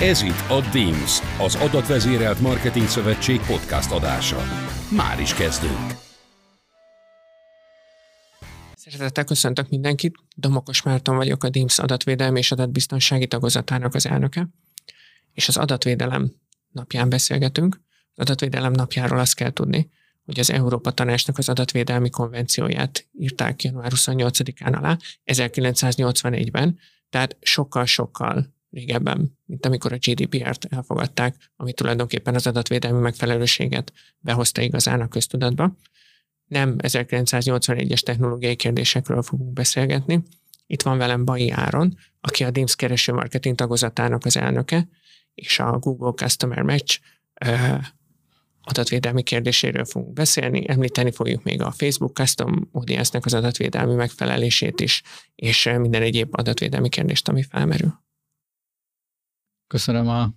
Ez itt a DIMS, az Adatvezérelt Marketing Szövetség podcast adása. Már is kezdünk. Szeretettel köszöntök mindenkit, Domokos Márton vagyok, a DIMS adatvédelmi és adatbiztonsági tagozatának az elnöke, és az adatvédelem napján beszélgetünk. Az adatvédelem napjáról azt kell tudni, hogy az Európa Tanácsnak az adatvédelmi konvencióját írták január 28-án alá, 1981-ben, tehát sokkal-sokkal régebben, mint amikor a GDPR-t elfogadták, ami tulajdonképpen az adatvédelmi megfelelőséget behozta igazán a köztudatba. Nem 1981-es technológiai kérdésekről fogunk beszélgetni. Itt van velem Bai Áron, aki a DIMS kereső marketing tagozatának az elnöke, és a Google Customer Match adatvédelmi kérdéséről fogunk beszélni, említeni fogjuk még a Facebook Custom Audience-nek az adatvédelmi megfelelését is, és minden egyéb adatvédelmi kérdést, ami felmerül. Köszönöm a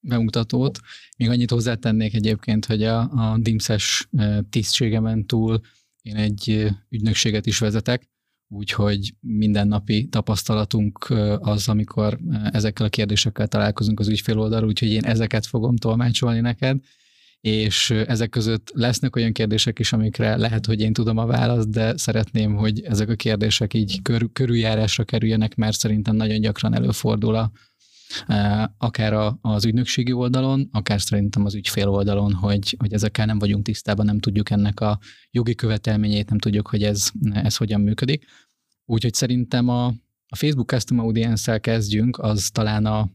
bemutatót. Még annyit hozzátennék egyébként, hogy a, a DIMSZ-es tisztségemen túl én egy ügynökséget is vezetek, úgyhogy mindennapi tapasztalatunk az, amikor ezekkel a kérdésekkel találkozunk az ügyfél oldalról, úgyhogy én ezeket fogom tolmácsolni neked, és ezek között lesznek olyan kérdések is, amikre lehet, hogy én tudom a választ, de szeretném, hogy ezek a kérdések így kör, körüljárásra kerüljenek, mert szerintem nagyon gyakran előfordul a, akár az ügynökségi oldalon, akár szerintem az ügyfél oldalon, hogy, hogy ezekkel nem vagyunk tisztában, nem tudjuk ennek a jogi követelményét, nem tudjuk, hogy ez, ez hogyan működik. Úgyhogy szerintem a, a Facebook Custom Audience-szel kezdjünk, az talán a,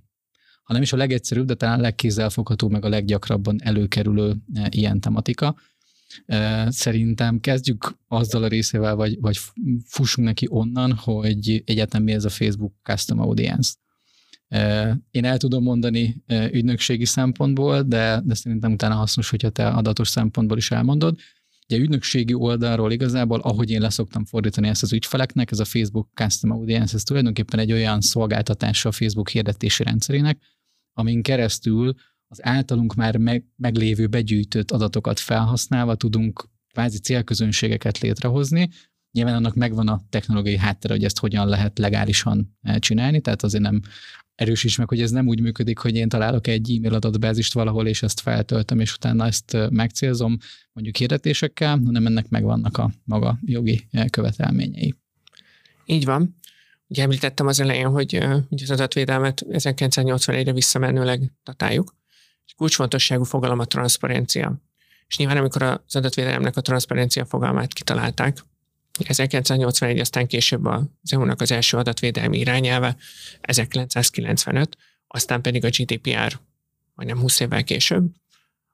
ha nem is a legegyszerűbb, de talán a legkézzelfogható, meg a leggyakrabban előkerülő ilyen tematika. Szerintem kezdjük azzal a részével, vagy, vagy fussunk neki onnan, hogy egyáltalán mi ez a Facebook Custom Audience. Én el tudom mondani ügynökségi szempontból, de, de szerintem utána hasznos, hogyha te adatos szempontból is elmondod. Ugye ügynökségi oldalról igazából, ahogy én leszoktam fordítani ezt az ügyfeleknek, ez a Facebook Custom Audience, ez tulajdonképpen egy olyan szolgáltatása a Facebook hirdetési rendszerének, amin keresztül az általunk már meg, meglévő begyűjtött adatokat felhasználva tudunk kvázi célközönségeket létrehozni, Nyilván annak megvan a technológiai háttere, hogy ezt hogyan lehet legálisan csinálni, tehát azért nem erősíts meg, hogy ez nem úgy működik, hogy én találok egy e-mail adatbázist valahol, és ezt feltöltöm, és utána ezt megcélzom mondjuk hirdetésekkel, hanem ennek megvannak a maga jogi követelményei. Így van. Ugye említettem az elején, hogy, hogy az adatvédelmet 1981-re visszamenőleg datáljuk. Egy kulcsfontosságú fogalom a transzparencia. És nyilván, amikor az adatvédelemnek a transzparencia fogalmát kitalálták, 1981, aztán később az EU-nak az első adatvédelmi irányelve, 1995, aztán pedig a GDPR majdnem 20 évvel később.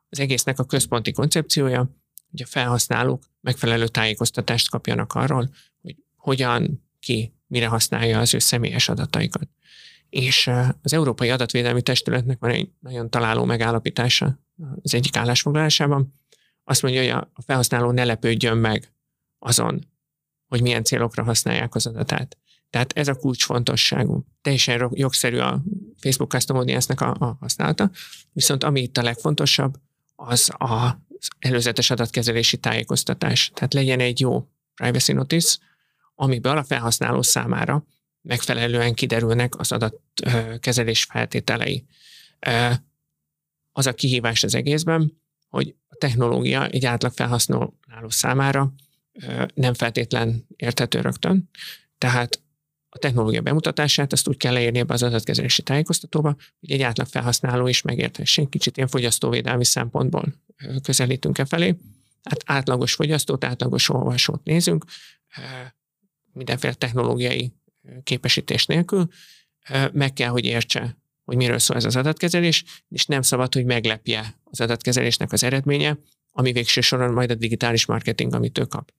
Az egésznek a központi koncepciója, hogy a felhasználók megfelelő tájékoztatást kapjanak arról, hogy hogyan, ki, mire használja az ő személyes adataikat. És az Európai Adatvédelmi Testületnek van egy nagyon találó megállapítása az egyik állásfoglalásában. Azt mondja, hogy a felhasználó ne lepődjön meg azon, hogy milyen célokra használják az adatát. Tehát ez a kulcsfontosságú. Teljesen jogszerű a Facebook Custom Audience-nek a, a használata, viszont ami itt a legfontosabb, az a előzetes adatkezelési tájékoztatás. Tehát legyen egy jó privacy notice, amiből a felhasználó számára megfelelően kiderülnek az adatkezelés feltételei. Az a kihívás az egészben, hogy a technológia egy átlag felhasználó számára nem feltétlen érthető rögtön. Tehát a technológia bemutatását azt úgy kell leírni ebbe az adatkezelési tájékoztatóba, hogy egy átlag felhasználó is megérthessék. Kicsit ilyen fogyasztóvédelmi szempontból közelítünk e felé. Hát átlagos fogyasztót, átlagos olvasót nézünk, mindenféle technológiai képesítés nélkül, meg kell, hogy értse, hogy miről szól ez az adatkezelés, és nem szabad, hogy meglepje az adatkezelésnek az eredménye, ami végső soron majd a digitális marketing, amit ő kap.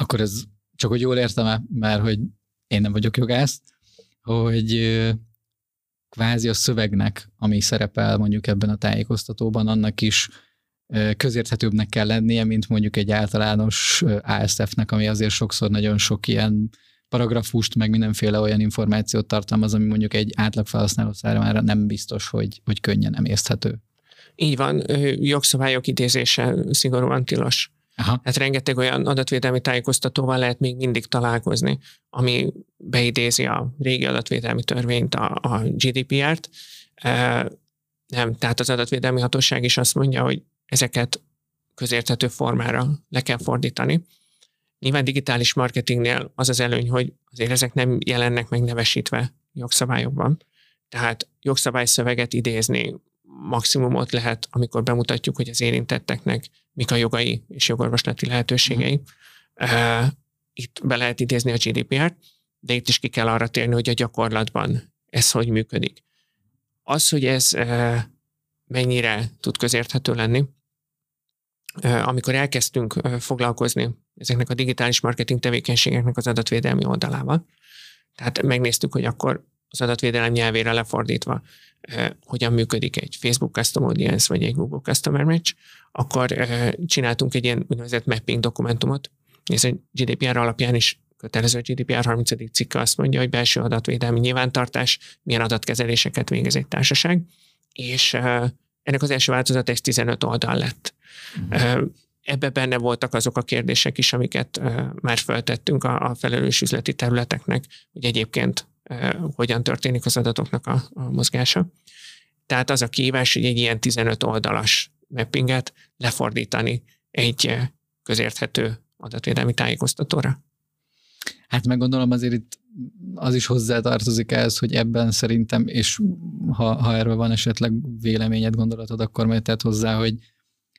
Akkor ez csak hogy jól értem mert hogy én nem vagyok jogász, hogy kvázi a szövegnek, ami szerepel mondjuk ebben a tájékoztatóban, annak is közérthetőbbnek kell lennie, mint mondjuk egy általános ASF-nek, ami azért sokszor nagyon sok ilyen paragrafust, meg mindenféle olyan információt tartalmaz, ami mondjuk egy átlag felhasználó számára nem biztos, hogy, hogy könnyen emészthető. Így van, jogszabályok idézése szigorúan tilos. Aha. Hát rengeteg olyan adatvédelmi tájékoztatóval lehet még mindig találkozni, ami beidézi a régi adatvédelmi törvényt, a, a GDPR-t, Nem, tehát az adatvédelmi hatóság is azt mondja, hogy ezeket közérthető formára le kell fordítani. Nyilván digitális marketingnél az az előny, hogy azért ezek nem jelennek meg nevesítve jogszabályokban. Tehát jogszabályszöveget idézni maximumot lehet, amikor bemutatjuk, hogy az érintetteknek mik a jogai és jogorvoslati lehetőségei. Uh, itt be lehet idézni a GDPR-t, de itt is ki kell arra térni, hogy a gyakorlatban ez hogy működik. Az, hogy ez mennyire tud közérthető lenni, amikor elkezdtünk foglalkozni ezeknek a digitális marketing tevékenységeknek az adatvédelmi oldalával, tehát megnéztük, hogy akkor az adatvédelem nyelvére lefordítva, hogyan működik egy Facebook Custom Audience vagy egy Google Customer Match, akkor csináltunk egy ilyen úgynevezett mapping dokumentumot. Ez egy GDPR alapján is kötelező a GDPR 30. cikke azt mondja, hogy belső adatvédelmi nyilvántartás, milyen adatkezeléseket végez egy társaság, és ennek az első változat egy 15 oldal lett. Mm. Ebbe benne voltak azok a kérdések is, amiket már feltettünk a, a felelős üzleti területeknek, hogy egyébként hogyan történik az adatoknak a, a mozgása. Tehát az a kívás, hogy egy ilyen 15 oldalas mappinget lefordítani egy közérthető adatvédelmi tájékoztatóra. Hát meg gondolom azért itt az is hozzátartozik ehhez, hogy ebben szerintem, és ha, ha erről van esetleg véleményed, gondolatod, akkor majd tett hozzá, hogy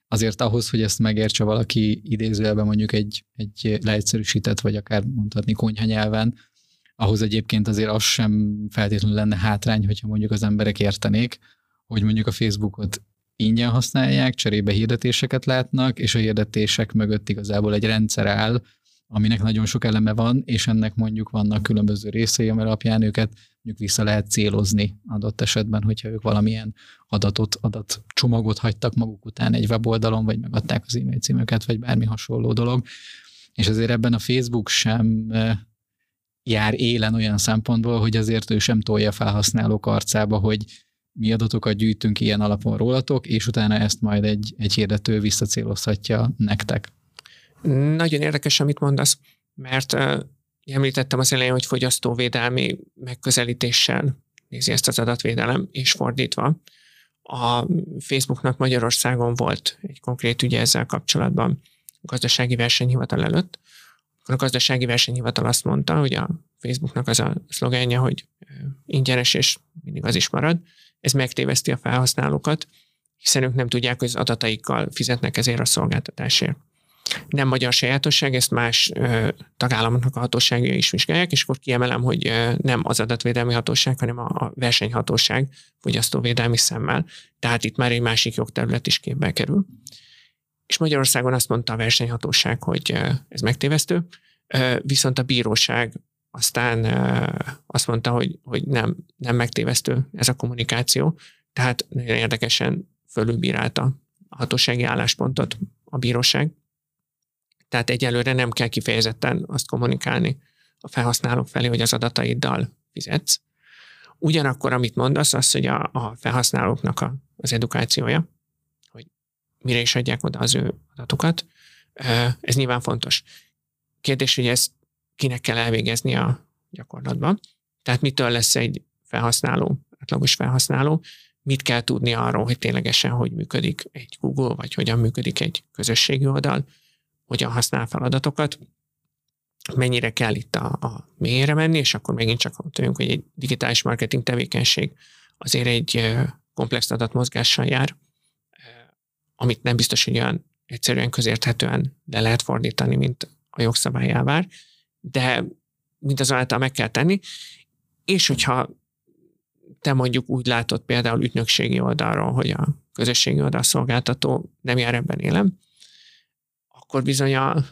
azért ahhoz, hogy ezt megértse valaki idézőjelben mondjuk egy, egy leegyszerűsített, vagy akár mondhatni konyha nyelven, ahhoz egyébként azért az sem feltétlenül lenne hátrány, hogyha mondjuk az emberek értenék, hogy mondjuk a Facebookot ingyen használják, cserébe hirdetéseket látnak, és a hirdetések mögött igazából egy rendszer áll, aminek nagyon sok eleme van, és ennek mondjuk vannak különböző részei, amely alapján őket mondjuk vissza lehet célozni adott esetben, hogyha ők valamilyen adatot, adatcsomagot hagytak maguk után egy weboldalon, vagy megadták az e-mail címüket, vagy bármi hasonló dolog. És azért ebben a Facebook sem eh, jár élen olyan szempontból, hogy azért ő sem tolja felhasználók arcába, hogy mi adatokat gyűjtünk ilyen alapon rólatok, és utána ezt majd egy, egy hirdető visszacélozhatja nektek. Nagyon érdekes, amit mondasz, mert uh, említettem az elején, hogy fogyasztóvédelmi megközelítéssel nézi ezt az adatvédelem, és fordítva. A Facebooknak Magyarországon volt egy konkrét ügye ezzel kapcsolatban gazdasági versenyhivatal előtt, a gazdasági versenyhivatal azt mondta, hogy a Facebooknak az a szlogenje, hogy ingyenes és mindig az is marad, ez megtéveszti a felhasználókat, hiszen ők nem tudják, hogy az adataikkal fizetnek ezért a szolgáltatásért. Nem magyar sajátosság, ezt más ö, tagállamoknak a hatóságai is vizsgálják, és akkor kiemelem, hogy ö, nem az adatvédelmi hatóság, hanem a, a versenyhatóság fogyasztóvédelmi szemmel. Tehát itt már egy másik jogterület is képbe kerül. És Magyarországon azt mondta a versenyhatóság, hogy ez megtévesztő, viszont a bíróság aztán azt mondta, hogy, hogy nem, nem megtévesztő ez a kommunikáció, tehát nagyon érdekesen fölülbírálta a hatósági álláspontot a bíróság. Tehát egyelőre nem kell kifejezetten azt kommunikálni a felhasználók felé, hogy az adataiddal fizetsz. Ugyanakkor, amit mondasz, az, hogy a, a felhasználóknak a, az edukációja, mire is adják oda az ő adatokat, ez nyilván fontos. Kérdés, hogy ezt kinek kell elvégezni a gyakorlatban. Tehát mitől lesz egy felhasználó, átlagos felhasználó, mit kell tudni arról, hogy ténylegesen hogy működik egy Google, vagy hogyan működik egy közösségi oldal, hogyan használ feladatokat, mennyire kell itt a, a mélyre menni, és akkor megint csak mondjuk, hogy egy digitális marketing tevékenység azért egy komplex adatmozgással jár, amit nem biztos, hogy olyan egyszerűen közérthetően le lehet fordítani, mint a jogszabály elvár, de mindazonáltal meg kell tenni, és hogyha te mondjuk úgy látod például ügynökségi oldalról, hogy a közösségi oldalszolgáltató nem jár ebben élem, akkor bizony a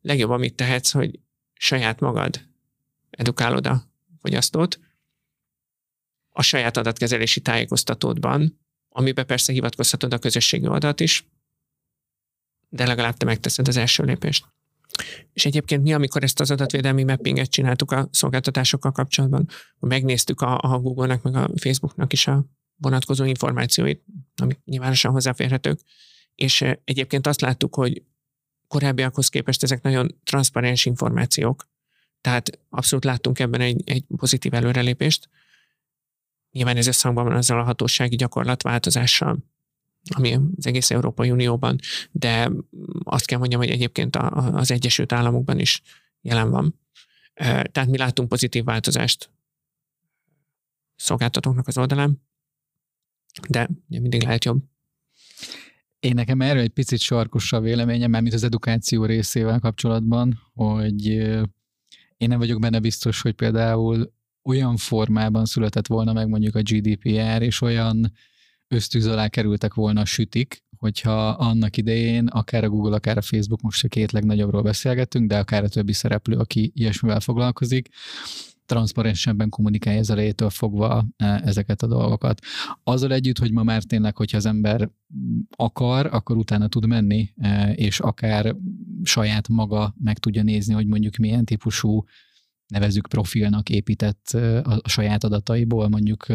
legjobb, amit tehetsz, hogy saját magad edukálod a fogyasztót, a saját adatkezelési tájékoztatódban, amiben persze hivatkozhatod a közösségi oldalt is, de legalább te megteszed az első lépést. És egyébként mi, amikor ezt az adatvédelmi mappinget csináltuk a szolgáltatásokkal kapcsolatban, megnéztük a, a Google-nek, meg a Facebooknak is a vonatkozó információit, amik nyilvánosan hozzáférhetők, és eh, egyébként azt láttuk, hogy korábbiakhoz képest ezek nagyon transzparens információk, tehát abszolút láttunk ebben egy, egy pozitív előrelépést, nyilván ez összhangban van azzal a hatósági gyakorlatváltozással, ami az egész Európai Unióban, de azt kell mondjam, hogy egyébként az Egyesült Államokban is jelen van. Tehát mi látunk pozitív változást szolgáltatóknak az oldalán, de mindig lehet jobb. Én nekem erről egy picit sarkos a véleményem, mert mint az edukáció részével kapcsolatban, hogy én nem vagyok benne biztos, hogy például olyan formában született volna meg mondjuk a GDPR, és olyan ösztűz alá kerültek volna a sütik, hogyha annak idején akár a Google, akár a Facebook, most a két legnagyobbról beszélgetünk, de akár a többi szereplő, aki ilyesmivel foglalkozik, transzparensebben kommunikálja az elejétől fogva e, ezeket a dolgokat. Azzal együtt, hogy ma már tényleg, hogyha az ember akar, akkor utána tud menni, e, és akár saját maga meg tudja nézni, hogy mondjuk milyen típusú nevezük profilnak épített a saját adataiból, mondjuk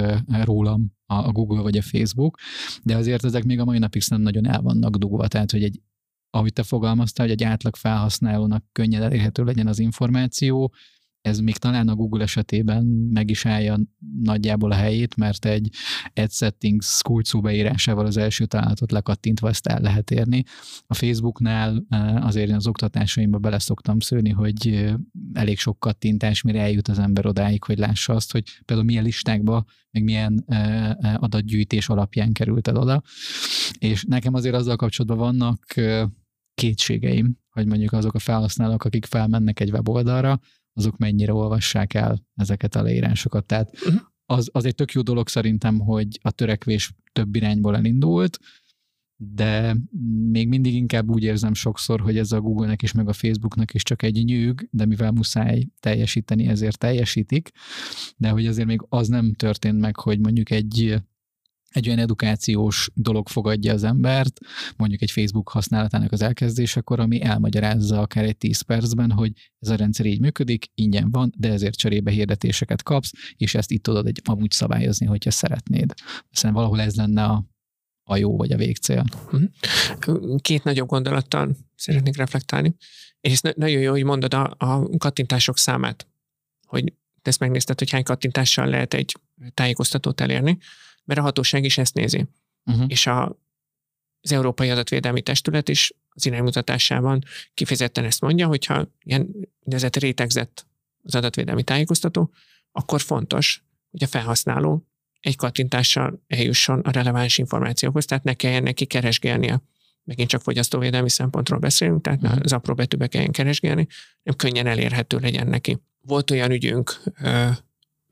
rólam a Google vagy a Facebook, de azért ezek még a mai napig nem nagyon el vannak dugva, tehát hogy egy ahogy te fogalmaztál, hogy egy átlag felhasználónak könnyen elérhető legyen az információ, ez még talán a Google esetében meg is állja nagyjából a helyét, mert egy Ad Settings kulcsú beírásával az első találatot lekattintva ezt el lehet érni. A Facebooknál eh, azért én az oktatásaimba bele szoktam szőni, hogy eh, elég sok kattintás, mire eljut az ember odáig, hogy lássa azt, hogy például milyen listákba, meg milyen eh, adatgyűjtés alapján került el oda. És nekem azért azzal kapcsolatban vannak kétségeim, hogy mondjuk azok a felhasználók, akik felmennek egy weboldalra, azok mennyire olvassák el ezeket a leírásokat. Tehát uh-huh. az, az egy tök jó dolog szerintem, hogy a törekvés több irányból elindult, de még mindig inkább úgy érzem sokszor, hogy ez a Google-nek is, meg a Facebooknak is csak egy nyűg, de mivel muszáj teljesíteni, ezért teljesítik, de hogy azért még az nem történt meg, hogy mondjuk egy egy olyan edukációs dolog fogadja az embert, mondjuk egy Facebook használatának az elkezdésekor, ami elmagyarázza akár egy 10 percben, hogy ez a rendszer így működik, ingyen van, de ezért cserébe hirdetéseket kapsz, és ezt itt tudod egy, amúgy szabályozni, hogyha szeretnéd. Szerintem valahol ez lenne a, a jó vagy a végcél. Mhm. Két nagyobb gondolattal szeretnék reflektálni. És nagyon jó, hogy mondod a, a kattintások számát, hogy te ezt megnézted, hogy hány kattintással lehet egy tájékoztatót elérni mert a hatóság is ezt nézi. Uh-huh. És a, az Európai Adatvédelmi Testület is az iránymutatásában kifejezetten ezt mondja, hogyha ilyen úgynevezett rétegzett az adatvédelmi tájékoztató, akkor fontos, hogy a felhasználó egy kattintással eljusson a releváns információkhoz, tehát ne kelljen neki keresgélnie. Megint csak fogyasztóvédelmi szempontról beszélünk, tehát uh-huh. az apró betűbe kelljen keresgélni, nem könnyen elérhető legyen neki. Volt olyan ügyünk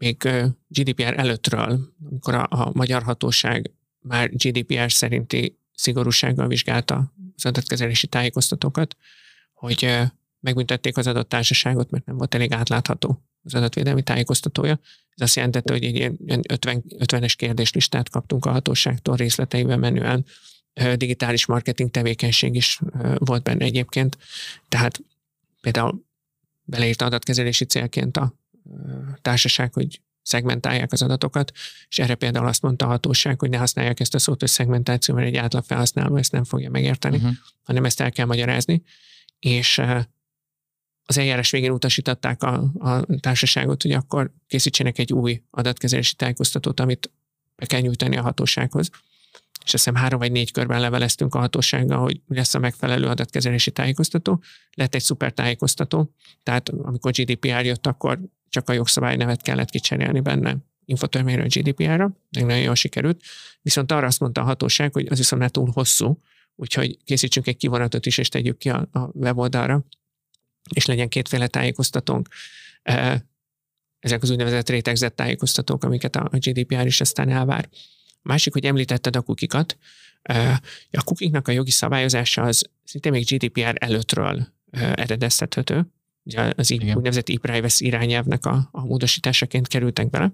még GDPR előttről, amikor a, a magyar hatóság már GDPR szerinti szigorúsággal vizsgálta az adatkezelési tájékoztatókat, hogy megbüntették az adott társaságot, mert nem volt elég átlátható az adatvédelmi tájékoztatója. Ez azt jelentette, hogy egy ilyen 50, 50-es kérdéslistát kaptunk a hatóságtól részleteiben menően. Digitális marketing tevékenység is volt benne egyébként. Tehát például beleírta adatkezelési célként a társaság, hogy szegmentálják az adatokat, és erre például azt mondta a hatóság, hogy ne használják ezt a szót, hogy szegmentáció, mert egy átlag felhasználó ezt nem fogja megérteni, uh-huh. hanem ezt el kell magyarázni, és az eljárás végén utasították a, a társaságot, hogy akkor készítsenek egy új adatkezelési tájékoztatót, amit be kell nyújtani a hatósághoz. És azt hiszem három vagy négy körben leveleztünk a hatósággal, hogy lesz a megfelelő adatkezelési tájékoztató. Lett egy szuper tájékoztató, tehát amikor GDPR jött, akkor csak a jogszabály nevet kellett kicserélni benne infotörvényről GDPR-ra, meg nagyon jól sikerült. Viszont arra azt mondta a hatóság, hogy az viszont már túl hosszú, úgyhogy készítsünk egy kivonatot is, és tegyük ki a, a weboldalra, és legyen kétféle tájékoztatónk. E, ezek az úgynevezett rétegzett tájékoztatók, amiket a GDPR is aztán elvár. Másik, hogy említetted a kukikat. E, a kukiknak a jogi szabályozása az szinte még GDPR előttről e, eredeztethető, ugye az Igen. úgynevezett e-privacy irányelvnek a, a módosításaként kerültek bele,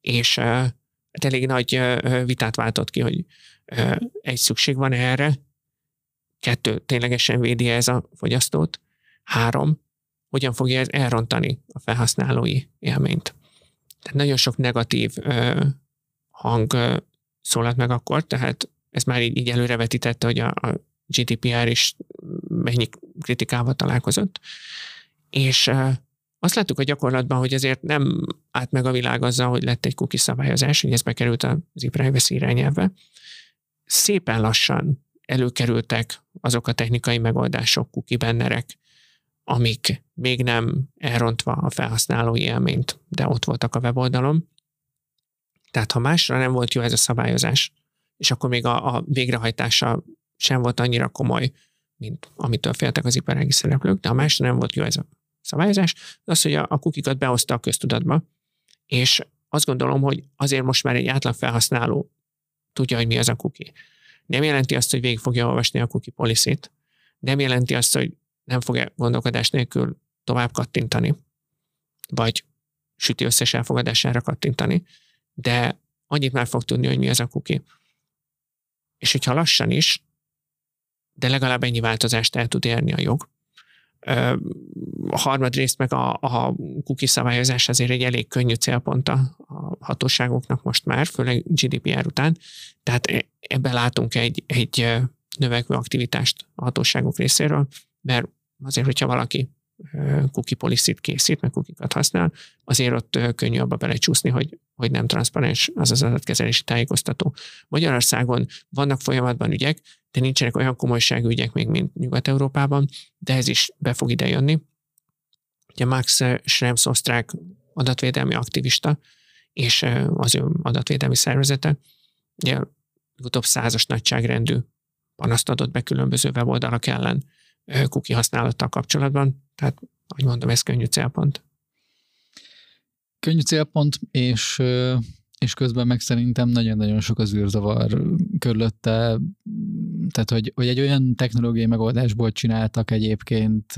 és uh, elég nagy vitát váltott ki, hogy egy szükség van erre, kettő, ténylegesen védi ez a fogyasztót, három, hogyan fogja ez elrontani a felhasználói élményt. Tehát nagyon sok negatív uh, hang uh, szólalt meg akkor, tehát ez már így, így előrevetítette, hogy a, a GDPR is mennyi kritikával találkozott. És azt láttuk a gyakorlatban, hogy azért nem állt meg a világ azzal, hogy lett egy cookie szabályozás, hogy ez bekerült az e-privacy irányelvbe. Szépen lassan előkerültek azok a technikai megoldások, cookie bannerek, amik még nem elrontva a felhasználói élményt, de ott voltak a weboldalon. Tehát ha másra nem volt jó ez a szabályozás, és akkor még a, a végrehajtása sem volt annyira komoly, mint amitől féltek az iparági szereplők, de ha másra nem volt jó ez a szabályozás, az, hogy a, a kukikat behozta a köztudatba, és azt gondolom, hogy azért most már egy átlag felhasználó tudja, hogy mi az a kuki. Nem jelenti azt, hogy végig fogja olvasni a cookie policy nem jelenti azt, hogy nem fog gondolkodás nélkül tovább kattintani, vagy süti összes elfogadására kattintani, de annyit már fog tudni, hogy mi az a cookie. És hogyha lassan is, de legalább ennyi változást el tud érni a jog. A harmadrészt meg a, a cookie szabályozás azért egy elég könnyű célpont a, a hatóságoknak most már, főleg GDPR után. Tehát e, ebben látunk egy, egy növekvő aktivitást a hatóságok részéről, mert azért, hogyha valaki cookie policy készít, meg kukikat használ, azért ott könnyű abba belecsúszni, hogy, hogy nem transzparens az az adatkezelési tájékoztató. Magyarországon vannak folyamatban ügyek, de nincsenek olyan komolyságú ügyek még, mint Nyugat-Európában, de ez is be fog ide jönni. Ugye Max Schrems osztrák adatvédelmi aktivista, és az ő adatvédelmi szervezete, ugye utóbb százas nagyságrendű panaszt adott be különböző weboldalak ellen kuki használattal kapcsolatban. Tehát, ahogy mondom, ez könnyű célpont. Könnyű célpont, és és közben meg szerintem nagyon-nagyon sok az űrzavar körülötte, tehát hogy, hogy egy olyan technológiai megoldásból csináltak egyébként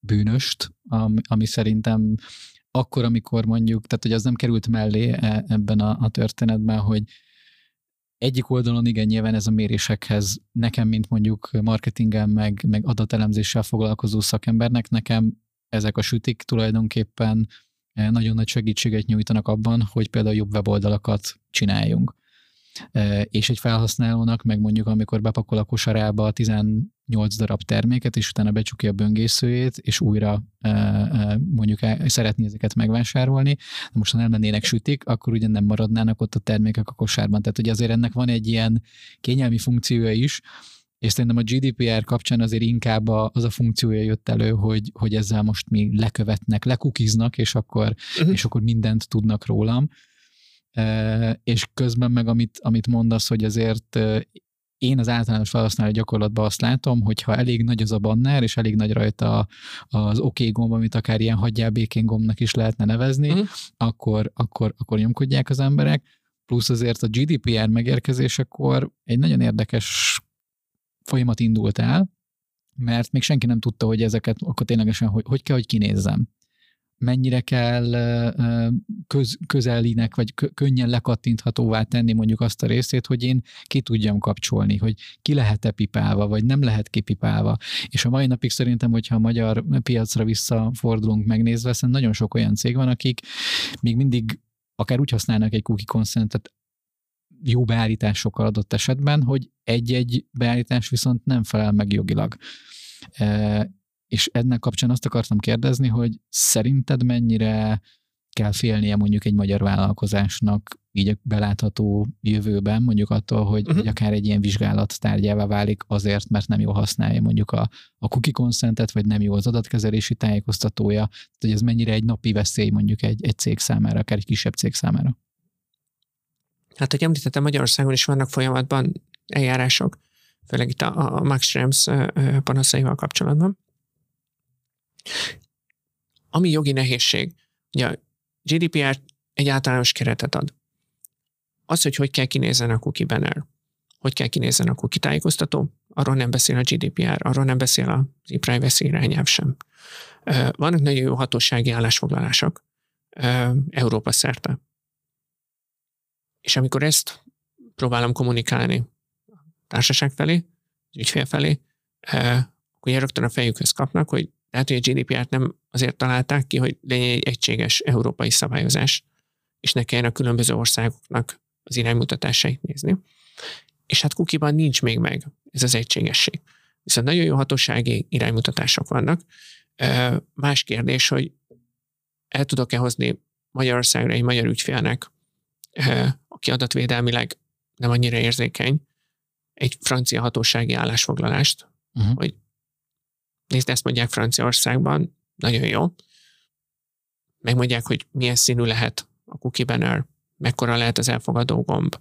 bűnöst, ami, ami szerintem akkor, amikor mondjuk, tehát hogy az nem került mellé e, ebben a, a történetben, hogy egyik oldalon igen, nyilván ez a mérésekhez nekem, mint mondjuk marketingen, meg, meg adatelemzéssel foglalkozó szakembernek, nekem ezek a sütik tulajdonképpen eh, nagyon nagy segítséget nyújtanak abban, hogy például jobb weboldalakat csináljunk és egy felhasználónak meg mondjuk amikor bepakol a kosarába 18 darab terméket, és utána becsukja a böngészőjét, és újra mondjuk szeretné ezeket megvásárolni, de most ha nem lennének sütik, akkor ugye nem maradnának ott a termékek a kosárban. Tehát ugye azért ennek van egy ilyen kényelmi funkciója is, és szerintem a GDPR kapcsán azért inkább az a funkciója jött elő, hogy, hogy ezzel most mi lekövetnek, lekukiznak, és akkor, uh-huh. és akkor mindent tudnak rólam és közben meg amit, amit mondasz, hogy azért én az általános felhasználó gyakorlatban azt látom, hogy ha elég nagy az a banner, és elég nagy rajta az OK gomb, amit akár ilyen hagyjál békén gombnak is lehetne nevezni, uh-huh. akkor, akkor, akkor nyomkodják az emberek. Plusz azért a GDPR megérkezésekor egy nagyon érdekes folyamat indult el, mert még senki nem tudta, hogy ezeket akkor ténylegesen hogy, hogy kell, hogy kinézzem mennyire kell köz, közelinek, vagy könnyen lekattinthatóvá tenni mondjuk azt a részét, hogy én ki tudjam kapcsolni, hogy ki lehet-e pipálva, vagy nem lehet kipipálva. És a mai napig szerintem, hogyha a magyar piacra visszafordulunk megnézve, szerintem nagyon sok olyan cég van, akik még mindig akár úgy használnak egy cookie consentet, jó beállításokkal adott esetben, hogy egy-egy beállítás viszont nem felel meg jogilag. És ennek kapcsán azt akartam kérdezni, hogy szerinted mennyire kell félnie mondjuk egy magyar vállalkozásnak így a belátható jövőben, mondjuk attól, hogy, uh-huh. hogy akár egy ilyen vizsgálat tárgyává válik azért, mert nem jól használja mondjuk a, a cookie consentet, vagy nem jó az adatkezelési tájékoztatója, tehát hogy ez mennyire egy napi veszély mondjuk egy, egy cég számára, akár egy kisebb cég számára. Hát, hogy említettem, Magyarországon is vannak folyamatban eljárások, főleg itt a, a Max Schrems panaszaival kapcsolatban. Ami jogi nehézség, ugye a GDPR egy általános keretet ad. Az, hogy hogy kell kinézzen a cookie banner, hogy kell kinézzen a cookie tájékoztató, arról nem beszél a GDPR, arról nem beszél a e-privacy irányelv sem. Vannak nagyon jó hatósági állásfoglalások Európa szerte. És amikor ezt próbálom kommunikálni a társaság felé, az ügyfél felé, akkor rögtön a fejükhöz kapnak, hogy tehát, hogy a GDPR-t nem azért találták ki, hogy legyen egy egységes európai szabályozás, és ne kelljen a különböző országoknak az iránymutatásait nézni. És hát kukiban nincs még meg ez az egységesség. Viszont nagyon jó hatósági iránymutatások vannak. Más kérdés, hogy el tudok-e hozni Magyarországra egy magyar ügyfélnek, aki adatvédelmileg nem annyira érzékeny, egy francia hatósági állásfoglalást, uh-huh. hogy nézd, ezt mondják Franciaországban, nagyon jó. Megmondják, hogy milyen színű lehet a cookie banner, mekkora lehet az elfogadó gomb,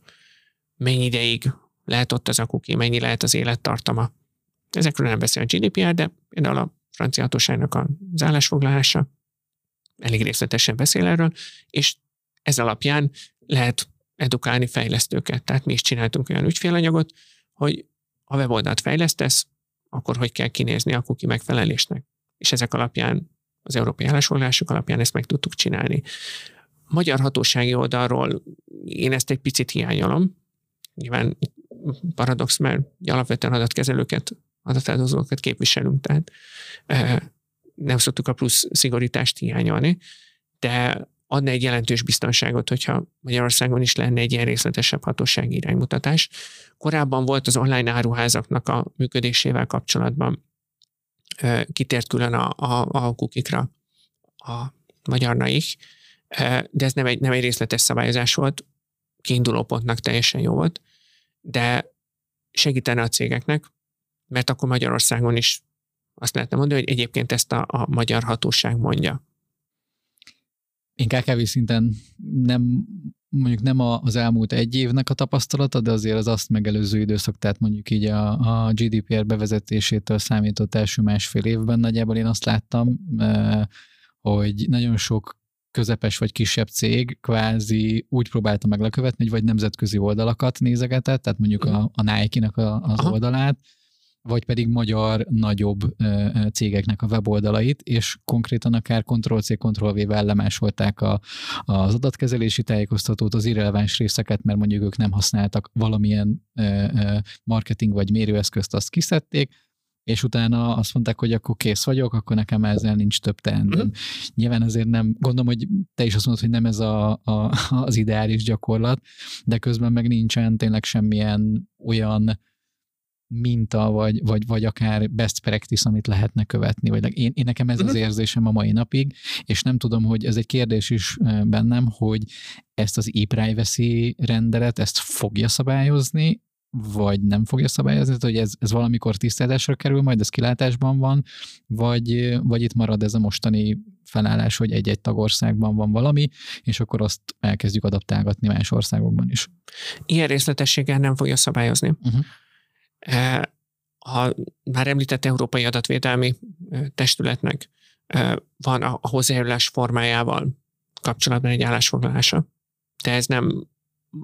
mennyi ideig lehet ott az a cookie, mennyi lehet az élettartama. Ezekről nem beszél a GDPR, de például a francia hatóságnak az állásfoglalása elég részletesen beszél erről, és ez alapján lehet edukálni fejlesztőket. Tehát mi is csináltunk olyan ügyfélanyagot, hogy ha weboldalt fejlesztesz, akkor hogy kell kinézni a cookie megfelelésnek. És ezek alapján, az európai állásfoglalások alapján ezt meg tudtuk csinálni. Magyar hatósági oldalról én ezt egy picit hiányolom. Nyilván paradox, mert alapvetően adatkezelőket, adatáldozókat képviselünk, tehát nem szoktuk a plusz szigorítást hiányolni, de adna egy jelentős biztonságot, hogyha Magyarországon is lenne egy ilyen részletesebb hatósági iránymutatás. Korábban volt az online áruházaknak a működésével kapcsolatban kitért külön a, a, a kukikra a magyar naik, de ez nem egy, nem egy részletes szabályozás volt, kiinduló pontnak teljesen jó volt, de segítene a cégeknek, mert akkor Magyarországon is azt lehetne mondani, hogy egyébként ezt a, a magyar hatóság mondja. Én KKV szinten nem, mondjuk nem az elmúlt egy évnek a tapasztalata, de azért az azt megelőző időszak, tehát mondjuk így a, a GDPR bevezetésétől számított első másfél évben nagyjából én azt láttam, hogy nagyon sok közepes vagy kisebb cég kvázi úgy próbálta meg lekövetni, hogy vagy nemzetközi oldalakat nézegetett, tehát mondjuk a, a Nike-nak a, az Aha. oldalát, vagy pedig magyar nagyobb cégeknek a weboldalait, és konkrétan akár Ctrl-C, Ctrl-V-vel lemásolták a, az adatkezelési tájékoztatót, az irreleváns részeket, mert mondjuk ők nem használtak valamilyen marketing vagy mérőeszközt, azt kiszedték, és utána azt mondták, hogy akkor kész vagyok, akkor nekem ezzel nincs több teendőm. Uh-huh. Nyilván azért nem, gondolom, hogy te is azt mondod, hogy nem ez a, a, az ideális gyakorlat, de közben meg nincsen tényleg semmilyen olyan minta, vagy, vagy, vagy akár best practice, amit lehetne követni. Vagy én, én nekem ez az mhm. érzésem a mai napig, és nem tudom, hogy ez egy kérdés is bennem, hogy ezt az e-privacy rendelet, ezt fogja szabályozni, vagy nem fogja szabályozni, hogy ez, ez valamikor tisztázásra kerül, majd ez kilátásban van, vagy, vagy itt marad ez a mostani felállás, hogy egy-egy tagországban van valami, és akkor azt elkezdjük adaptálgatni más országokban is. Ilyen részletességgel nem fogja szabályozni. Uh-huh. A már említett Európai Adatvédelmi Testületnek van a hozzájárulás formájával kapcsolatban egy állásfoglalása, de ez nem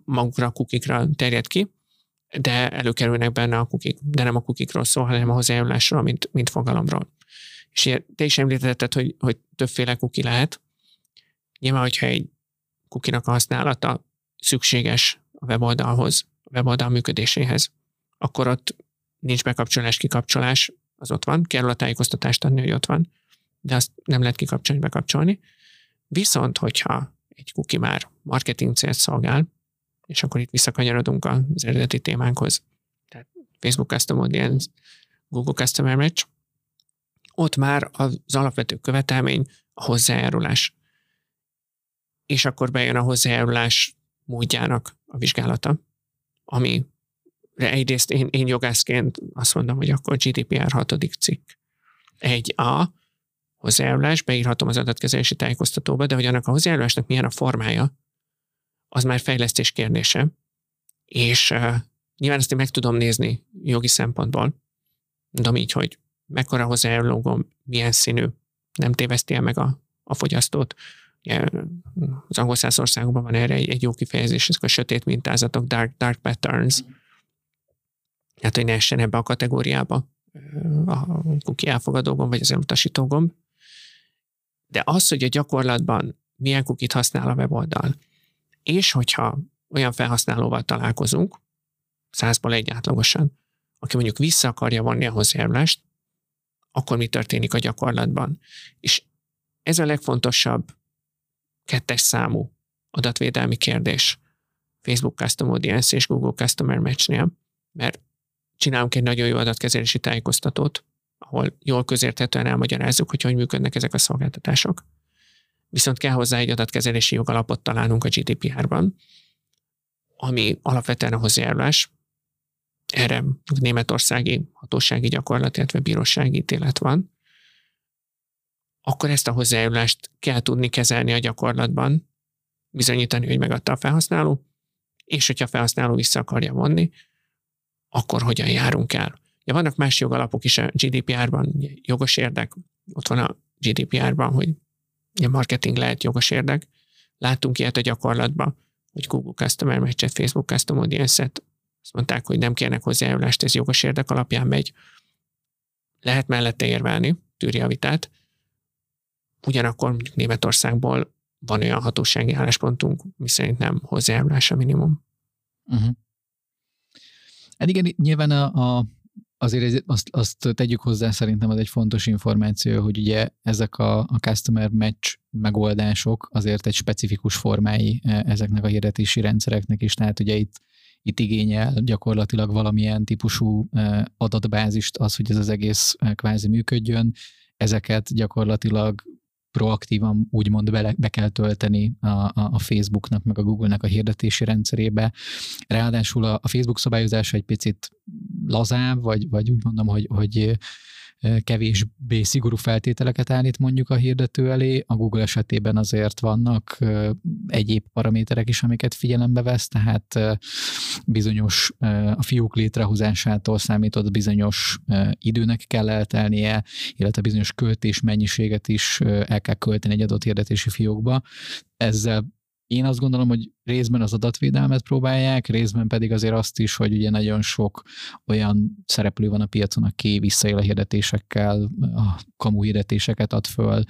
magukra a kukikra terjed ki, de előkerülnek benne a kukik, de nem a kukikról szól, hanem a hozzájárulásról, mint, mint fogalomról. És te is említetted, hogy, hogy többféle kuki lehet. Nyilván, hogyha egy kukinak a használata szükséges a weboldalhoz, a weboldal működéséhez, akkor ott nincs bekapcsolás, kikapcsolás, az ott van, kell a tájékoztatást adni, hogy ott van, de azt nem lehet kikapcsolni, bekapcsolni. Viszont, hogyha egy kuki már marketing célt szolgál, és akkor itt visszakanyarodunk az eredeti témánkhoz, tehát Facebook Custom Audience, Google Customer Match, ott már az alapvető követelmény a hozzájárulás. És akkor bejön a hozzájárulás módjának a vizsgálata, ami egyrészt én, én jogászként azt mondom, hogy akkor GDPR hatodik cikk. Egy A, hozzájárulás, beírhatom az adatkezelési tájékoztatóba, de hogy annak a hozzájárulásnak milyen a formája, az már fejlesztés kérdése. És uh, nyilván ezt én meg tudom nézni jogi szempontból. Mondom így, hogy mekkora hozzájárulógom, milyen színű, nem téveszti el meg a, a fogyasztót. Az angol országokban van erre egy, egy jó kifejezés, ezek a sötét mintázatok, dark, dark patterns, mm hát hogy ne essen ebbe a kategóriába a cookie elfogadó gomb, vagy az elutasító gomb. De az, hogy a gyakorlatban milyen kukit használ a weboldal, és hogyha olyan felhasználóval találkozunk, százból egy átlagosan, aki mondjuk vissza akarja vonni a hozzájárulást, akkor mi történik a gyakorlatban. És ez a legfontosabb kettes számú adatvédelmi kérdés Facebook Custom Audience és Google Customer Match-nél, mert csinálunk egy nagyon jó adatkezelési tájékoztatót, ahol jól közérthetően elmagyarázzuk, hogy hogy működnek ezek a szolgáltatások. viszont kell hozzá egy adatkezelési jogalapot találnunk a GDPR-ban, ami alapvetően a hozzájárulás. Erre németországi hatósági gyakorlat, illetve bírósági ítélet van. Akkor ezt a hozzájárulást kell tudni kezelni a gyakorlatban, bizonyítani, hogy megadta a felhasználó, és hogyha a felhasználó vissza akarja vonni, akkor hogyan járunk el. Ja, vannak más jogalapok is a GDPR-ban, jogos érdek, ott van a GDPR-ban, hogy a marketing lehet jogos érdek. Láttunk ilyet a gyakorlatban, hogy Google Customer Match-et, Facebook Custom Audience-et, azt mondták, hogy nem kérnek hozzájárulást, ez jogos érdek alapján megy. Lehet mellette érvelni, tűri a vitát. Ugyanakkor mondjuk Németországból van olyan hatósági álláspontunk, miszerint nem hozzájárulás a minimum. Uh-huh. Hát igen, nyilván a, a azért azt, azt tegyük hozzá, szerintem az egy fontos információ, hogy ugye ezek a, a customer match megoldások azért egy specifikus formái e, ezeknek a hirdetési rendszereknek is, tehát ugye itt itt igényel gyakorlatilag valamilyen típusú e, adatbázist az, hogy ez az egész e, kvázi működjön. Ezeket gyakorlatilag proaktívan úgymond bele, be kell tölteni a, a, a Facebooknak, meg a Google-nek a hirdetési rendszerébe. Ráadásul a, a Facebook szabályozása egy picit lazább, vagy, vagy úgy mondom, hogy, hogy kevésbé szigorú feltételeket állít mondjuk a hirdető elé. A Google esetében azért vannak egyéb paraméterek is, amiket figyelembe vesz, tehát bizonyos a fiúk létrehozásától számított bizonyos időnek kell eltelnie, illetve bizonyos költés mennyiséget is el kell költeni egy adott hirdetési fiókba. Ezzel én azt gondolom, hogy részben az adatvédelmet próbálják, részben pedig azért azt is, hogy ugye nagyon sok olyan szereplő van a piacon, aki visszaél a hirdetésekkel, a kamu hirdetéseket ad föl,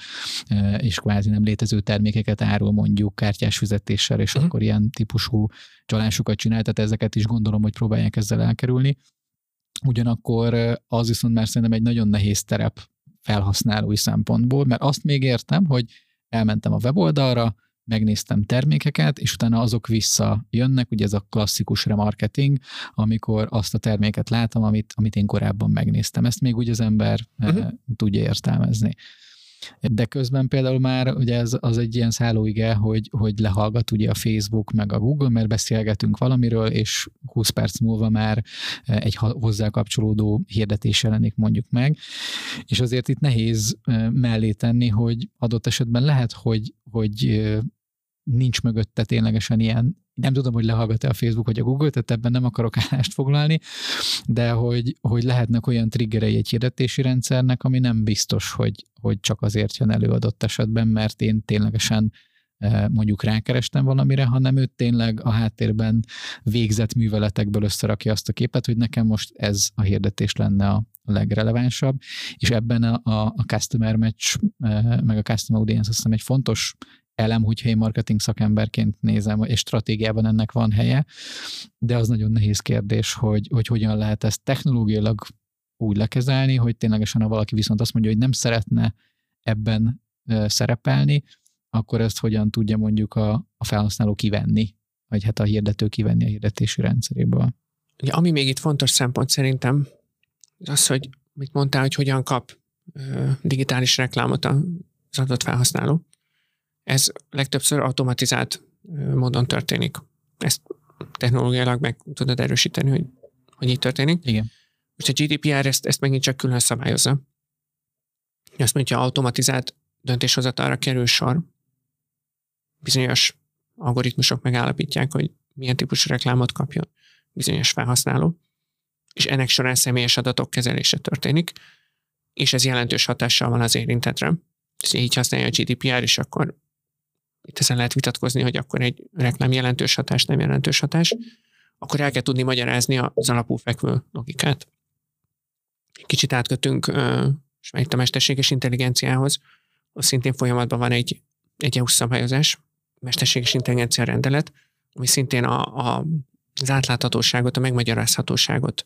és kvázi nem létező termékeket árul mondjuk kártyás fizetéssel, és uh-huh. akkor ilyen típusú csalásokat csinál, tehát ezeket is gondolom, hogy próbálják ezzel elkerülni. Ugyanakkor az viszont már szerintem egy nagyon nehéz terep felhasználói szempontból, mert azt még értem, hogy elmentem a weboldalra, megnéztem termékeket, és utána azok visszajönnek, ugye ez a klasszikus remarketing, amikor azt a terméket látom, amit, amit én korábban megnéztem. Ezt még úgy az ember uh-huh. tudja értelmezni. De közben például már ugye ez az egy ilyen szállóige, hogy, hogy lehallgat ugye a Facebook meg a Google, mert beszélgetünk valamiről, és 20 perc múlva már eh, egy hozzá kapcsolódó hirdetés jelenik mondjuk meg. És azért itt nehéz mellé tenni, hogy adott esetben lehet, hogy, hogy nincs mögötte ténylegesen ilyen, nem tudom, hogy lehallgat-e a Facebook vagy a Google, tehát ebben nem akarok állást foglalni, de hogy, hogy lehetnek olyan triggerei egy hirdetési rendszernek, ami nem biztos, hogy, hogy csak azért jön elő adott esetben, mert én ténylegesen eh, mondjuk rákerestem valamire, hanem ő tényleg a háttérben végzett műveletekből összerakja azt a képet, hogy nekem most ez a hirdetés lenne a legrelevánsabb, és ebben a, a, a customer match, eh, meg a customer audience azt hiszem egy fontos elem, hogyha én marketing szakemberként nézem, és stratégiában ennek van helye, de az nagyon nehéz kérdés, hogy, hogy hogyan lehet ezt technológiailag úgy lekezelni, hogy ténylegesen, ha valaki viszont azt mondja, hogy nem szeretne ebben szerepelni, akkor ezt hogyan tudja mondjuk a, a felhasználó kivenni, vagy hát a hirdető kivenni a hirdetési rendszeréből. Ugye, ami még itt fontos szempont szerintem, az, hogy mit mondtál, hogy hogyan kap digitális reklámot az adott felhasználó. Ez legtöbbször automatizált módon történik. Ezt technológiailag meg tudod erősíteni, hogy, hogy így történik. Igen. Most a GDPR ezt, ezt megint csak külön szabályozza. Azt mondja, automatizált döntéshozatalra kerül sor. Bizonyos algoritmusok megállapítják, hogy milyen típusú reklámot kapjon bizonyos felhasználó, és ennek során személyes adatok kezelése történik, és ez jelentős hatással van az érintetre. Ez így használja a GDPR, és akkor itt ezen lehet vitatkozni, hogy akkor egy reklám jelentős hatás, nem jelentős hatás, akkor el kell tudni magyarázni az alapúfekvő logikát. Kicsit átkötünk és itt a mesterséges intelligenciához, az szintén folyamatban van egy, egy EU szabályozás, mesterséges intelligencia rendelet, ami szintén a, a, az átláthatóságot, a megmagyarázhatóságot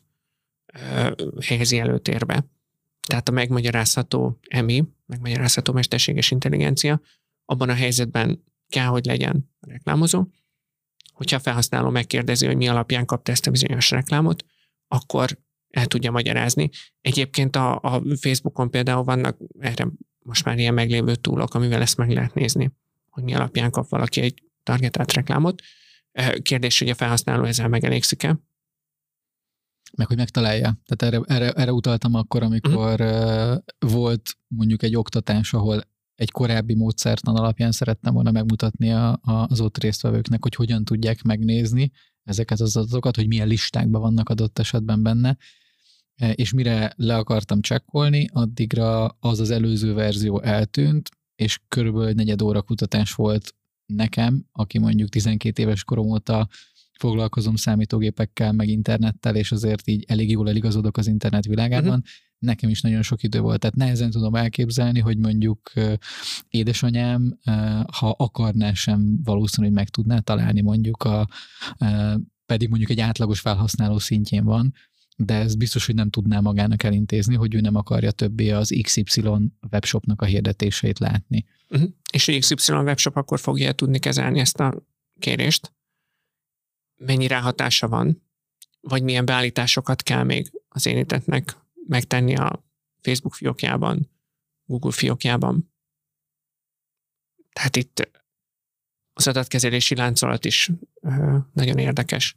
ö, helyezi előtérbe. Tehát a megmagyarázható EMI, megmagyarázható mesterséges intelligencia, abban a helyzetben kell, hogy legyen a reklámozó. Hogyha a felhasználó megkérdezi, hogy mi alapján kapta ezt a bizonyos reklámot, akkor el tudja magyarázni. Egyébként a, a Facebookon például vannak erre most már ilyen meglévő túlok, amivel ezt meg lehet nézni. hogy mi alapján kap valaki egy targetált reklámot. Kérdés, hogy a felhasználó ezzel megelégszik-e? Meg hogy megtalálja. Tehát erre, erre, erre utaltam akkor, amikor uh-huh. volt mondjuk egy oktatás, ahol egy korábbi módszertan alapján szerettem volna megmutatni a, a, az ott résztvevőknek, hogy hogyan tudják megnézni ezeket az adatokat, hogy milyen listákban vannak adott esetben benne, e, és mire le akartam csekkolni, addigra az az előző verzió eltűnt, és körülbelül egy negyed óra kutatás volt nekem, aki mondjuk 12 éves korom óta foglalkozom számítógépekkel, meg internettel, és azért így elég jól eligazodok az internet világában. Uh-huh. Nekem is nagyon sok idő volt, tehát nehezen tudom elképzelni, hogy mondjuk édesanyám, ha akarná sem valószínű, hogy meg tudná találni mondjuk a, pedig mondjuk egy átlagos felhasználó szintjén van, de ez biztos, hogy nem tudná magának elintézni, hogy ő nem akarja többé az XY webshopnak a hirdetéseit látni. Uh-huh. És a XY webshop akkor fogja tudni kezelni ezt a kérést? Mennyi ráhatása van, vagy milyen beállításokat kell még az érintettnek megtenni a Facebook fiókjában, Google fiókjában. Tehát itt az adatkezelési láncolat is nagyon érdekes.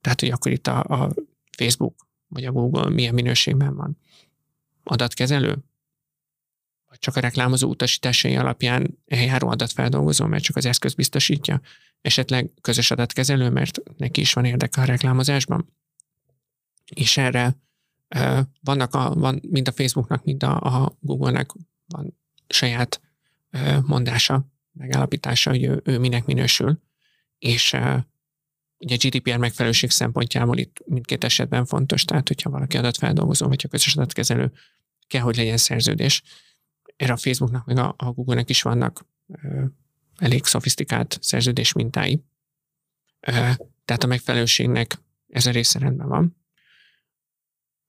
Tehát, hogy akkor itt a, a Facebook vagy a Google milyen minőségben van. Adatkezelő? Vagy csak a reklámozó utasításai alapján eljáró adatfeldolgozó, mert csak az eszköz biztosítja esetleg közös adatkezelő, mert neki is van érdeke a reklámozásban. És erre vannak a, van mind a Facebooknak, mind a, a Google-nek van saját mondása, megállapítása, hogy ő, ő minek minősül, és ugye GDPR megfelelőség szempontjából itt mindkét esetben fontos, tehát hogyha valaki adatfeldolgozó, vagy a közös adatkezelő, kell, hogy legyen szerződés. Erre a Facebooknak, meg a, a Google-nek is vannak elég szofisztikált szerződés mintái. Tehát a megfelelőségnek ez a része rendben van.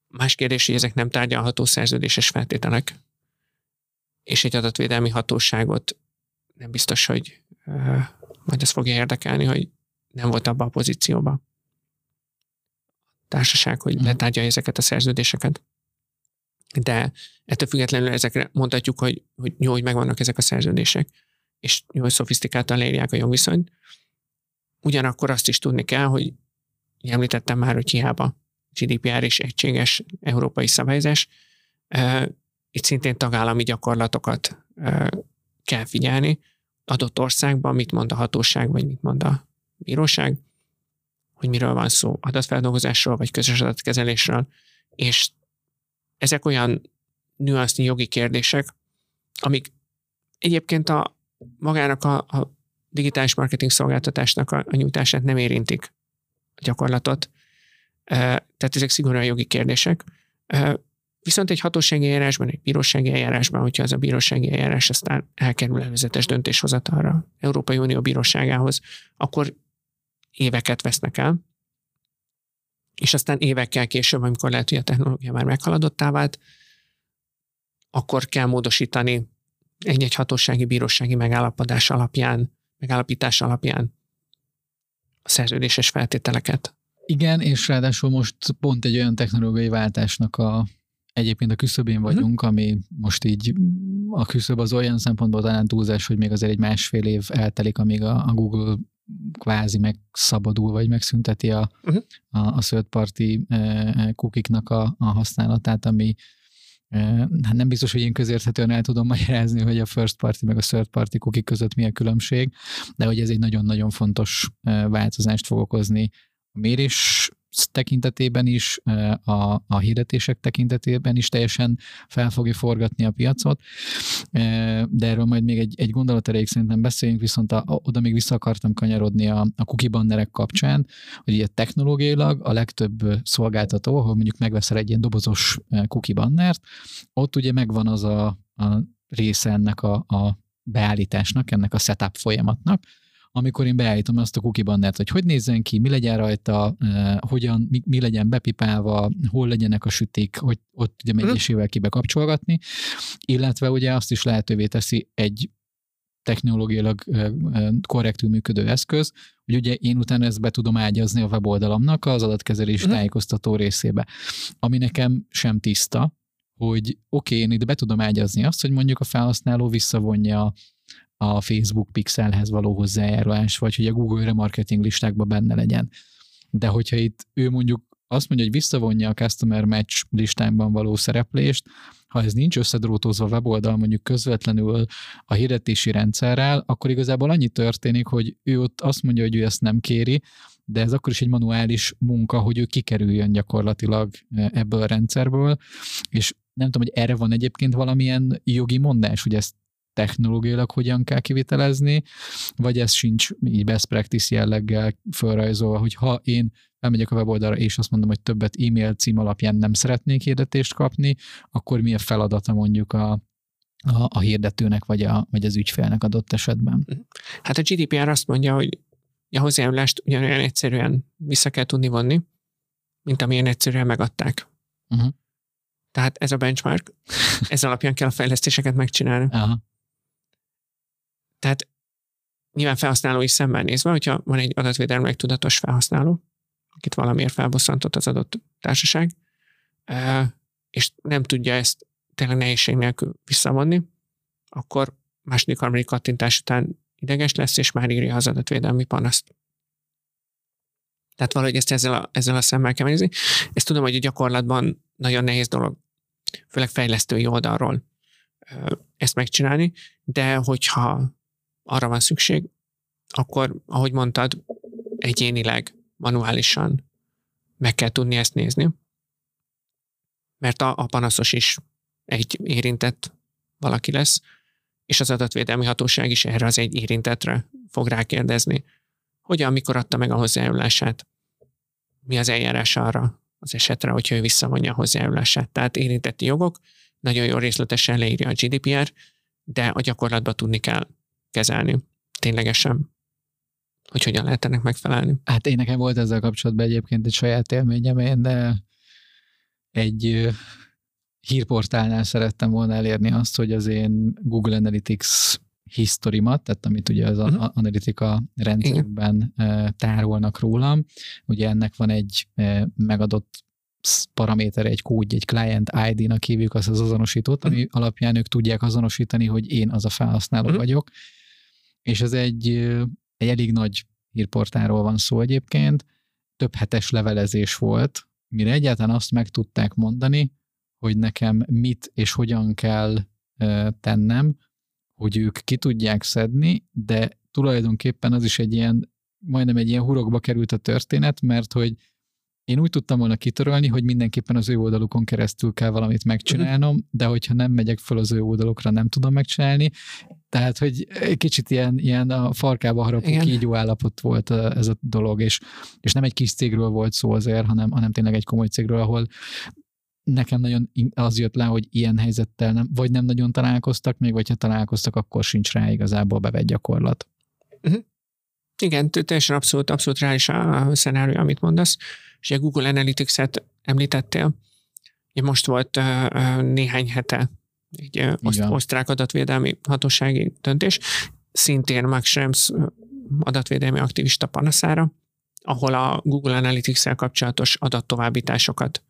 Más kérdés, hogy ezek nem tárgyalható szerződéses feltételek, és egy adatvédelmi hatóságot nem biztos, hogy majd ez fogja érdekelni, hogy nem volt abban a pozícióban társaság, hogy mhm. letárgyalja ezeket a szerződéseket. De ettől függetlenül ezekre mondhatjuk, hogy, hogy jó, hogy megvannak ezek a szerződések és jól szofisztikáltan leírják a jogviszonyt. Ugyanakkor azt is tudni kell, hogy említettem már, hogy hiába GDPR és egységes európai szabályzás, itt szintén tagállami gyakorlatokat kell figyelni, adott országban mit mond a hatóság, vagy mit mond a bíróság, hogy miről van szó, adatfeldolgozásról, vagy közös adatkezelésről, és ezek olyan nüansznyi jogi kérdések, amik egyébként a, magának a, a digitális marketing szolgáltatásnak a, a nyújtását nem érintik a gyakorlatot. Tehát ezek szigorúan jogi kérdések. Viszont egy hatósági eljárásban, egy bírósági eljárásban, hogyha az a bírósági eljárás aztán elkerül előzetes döntéshozatalra Európai Unió bíróságához, akkor éveket vesznek el, és aztán évekkel később, amikor lehet, hogy a technológia már meghaladottá vált, akkor kell módosítani egy-egy hatósági bírósági megállapodás alapján, megállapítás alapján a szerződéses feltételeket. Igen, és ráadásul most pont egy olyan technológiai váltásnak a egyébként a küszöbén mhm. vagyunk, uh-huh. ami most így a küszöb az olyan szempontból talán túlzás, hogy még azért egy másfél év eltelik, amíg a, a Google kvázi megszabadul, vagy megszünteti a, uh-huh. a, a third party eh, kukiknak a, a használatát, ami Hát nem biztos, hogy én közérthetően el tudom magyarázni, hogy a first party meg a third party cookie között mi a különbség, de hogy ez egy nagyon-nagyon fontos változást fog okozni. A mérés tekintetében is, a, a hirdetések tekintetében is teljesen fel fogja forgatni a piacot, de erről majd még egy, egy gondolat erejéig szerintem beszéljünk, viszont a, oda még vissza akartam kanyarodni a, a cookie bannerek kapcsán, hogy ugye technológiailag a legtöbb szolgáltató, ahol mondjuk megveszel egy ilyen dobozos cookie bannert, ott ugye megvan az a, a része ennek a, a beállításnak, ennek a setup folyamatnak, amikor én beállítom azt a cookie bannert, hogy hogy nézzen ki, mi legyen rajta, hogyan, mi, mi legyen bepipálva, hol legyenek a sütik, hogy ott ugye mhm. egyesével ki bekapcsolgatni, illetve ugye azt is lehetővé teszi egy technológiailag korrektül működő eszköz, hogy ugye én utána ezt be tudom ágyazni a weboldalamnak az adatkezelés uh-huh. tájékoztató részébe, ami nekem sem tiszta, hogy oké, okay, én itt be tudom ágyazni azt, hogy mondjuk a felhasználó visszavonja a Facebook pixelhez való hozzájárulás, vagy hogy a Google remarketing listákban benne legyen. De hogyha itt ő mondjuk azt mondja, hogy visszavonja a Customer Match listámban való szereplést, ha ez nincs összedrótozva a weboldal mondjuk közvetlenül a hirdetési rendszerrel, akkor igazából annyi történik, hogy ő ott azt mondja, hogy ő ezt nem kéri, de ez akkor is egy manuális munka, hogy ő kikerüljön gyakorlatilag e, ebből a rendszerből, és nem tudom, hogy erre van egyébként valamilyen jogi mondás, hogy ezt technológiailag hogyan kell kivitelezni, vagy ez sincs így best practice jelleggel felrajzolva, hogy ha én elmegyek a weboldalra, és azt mondom, hogy többet e-mail cím alapján nem szeretnék hirdetést kapni, akkor mi a feladata mondjuk a, a, a hirdetőnek, vagy, a, vagy az ügyfélnek adott esetben? Hát a GDPR azt mondja, hogy a hozzájárulást ugyanolyan egyszerűen vissza kell tudni vonni, mint amilyen egyszerűen megadták. Uh-huh. Tehát ez a benchmark, ez alapján kell a fejlesztéseket megcsinálni. Aha. Tehát nyilván felhasználói szemmel nézve, hogyha van egy adatvédelmi tudatos felhasználó, akit valamiért felbosszantott az adott társaság, és nem tudja ezt tényleg nehézség nélkül visszavonni, akkor második, harmadik kattintás után ideges lesz, és már írja az adatvédelmi panaszt. Tehát valahogy ezt ezzel a, ezzel a szemmel kell nézni. Ezt tudom, hogy a gyakorlatban nagyon nehéz dolog, főleg fejlesztői oldalról ezt megcsinálni, de hogyha arra van szükség, akkor, ahogy mondtad, egyénileg manuálisan meg kell tudni ezt nézni, mert a, a panaszos is egy érintett valaki lesz, és az adatvédelmi hatóság is erre az egy érintetre fog rákérdezni, hogy amikor adta meg a hozzájárulását, mi az eljárás arra az esetre, hogyha ő visszavonja a hozzájárulását. Tehát érintetti jogok, nagyon jó részletesen leírja a GDPR, de a gyakorlatban tudni kell kezelni ténylegesen hogy hogyan lehet ennek megfelelni. Hát én nekem volt ezzel kapcsolatban egyébként egy saját élményem, én de egy hírportálnál szerettem volna elérni azt, hogy az én Google Analytics historimat, tehát amit ugye az uh-huh. analitika rendszerben Igen. tárolnak rólam. Ugye ennek van egy megadott paraméter, egy kód, egy client ID-nak hívjuk azt az azonosítót, ami uh-huh. alapján ők tudják azonosítani, hogy én az a felhasználó uh-huh. vagyok. És ez egy egy elég nagy hírportáról van szó egyébként, több hetes levelezés volt, mire egyáltalán azt meg tudták mondani, hogy nekem mit és hogyan kell tennem, hogy ők ki tudják szedni, de tulajdonképpen az is egy ilyen, majdnem egy ilyen hurokba került a történet, mert hogy én úgy tudtam volna kitörölni, hogy mindenképpen az ő oldalukon keresztül kell valamit megcsinálnom, uh-huh. de hogyha nem megyek fel az ő oldalukra, nem tudom megcsinálni. Tehát, hogy egy kicsit ilyen, ilyen a farkába harapó kígyó állapot volt ez a dolog, és, és nem egy kis cégről volt szó azért, hanem, hanem tényleg egy komoly cégről, ahol nekem nagyon az jött le, hogy ilyen helyzettel nem, vagy nem nagyon találkoztak még, vagy ha találkoztak, akkor sincs rá igazából bevett gyakorlat. Uh-huh. Igen, teljesen abszolút, abszolút reális a szenárió, amit mondasz. És a Google Analytics-et említettél. Most volt néhány hete egy oszt- osztrák adatvédelmi hatósági döntés, szintén Max Schrems adatvédelmi aktivista panaszára, ahol a Google Analytics-el kapcsolatos adattovábbításokat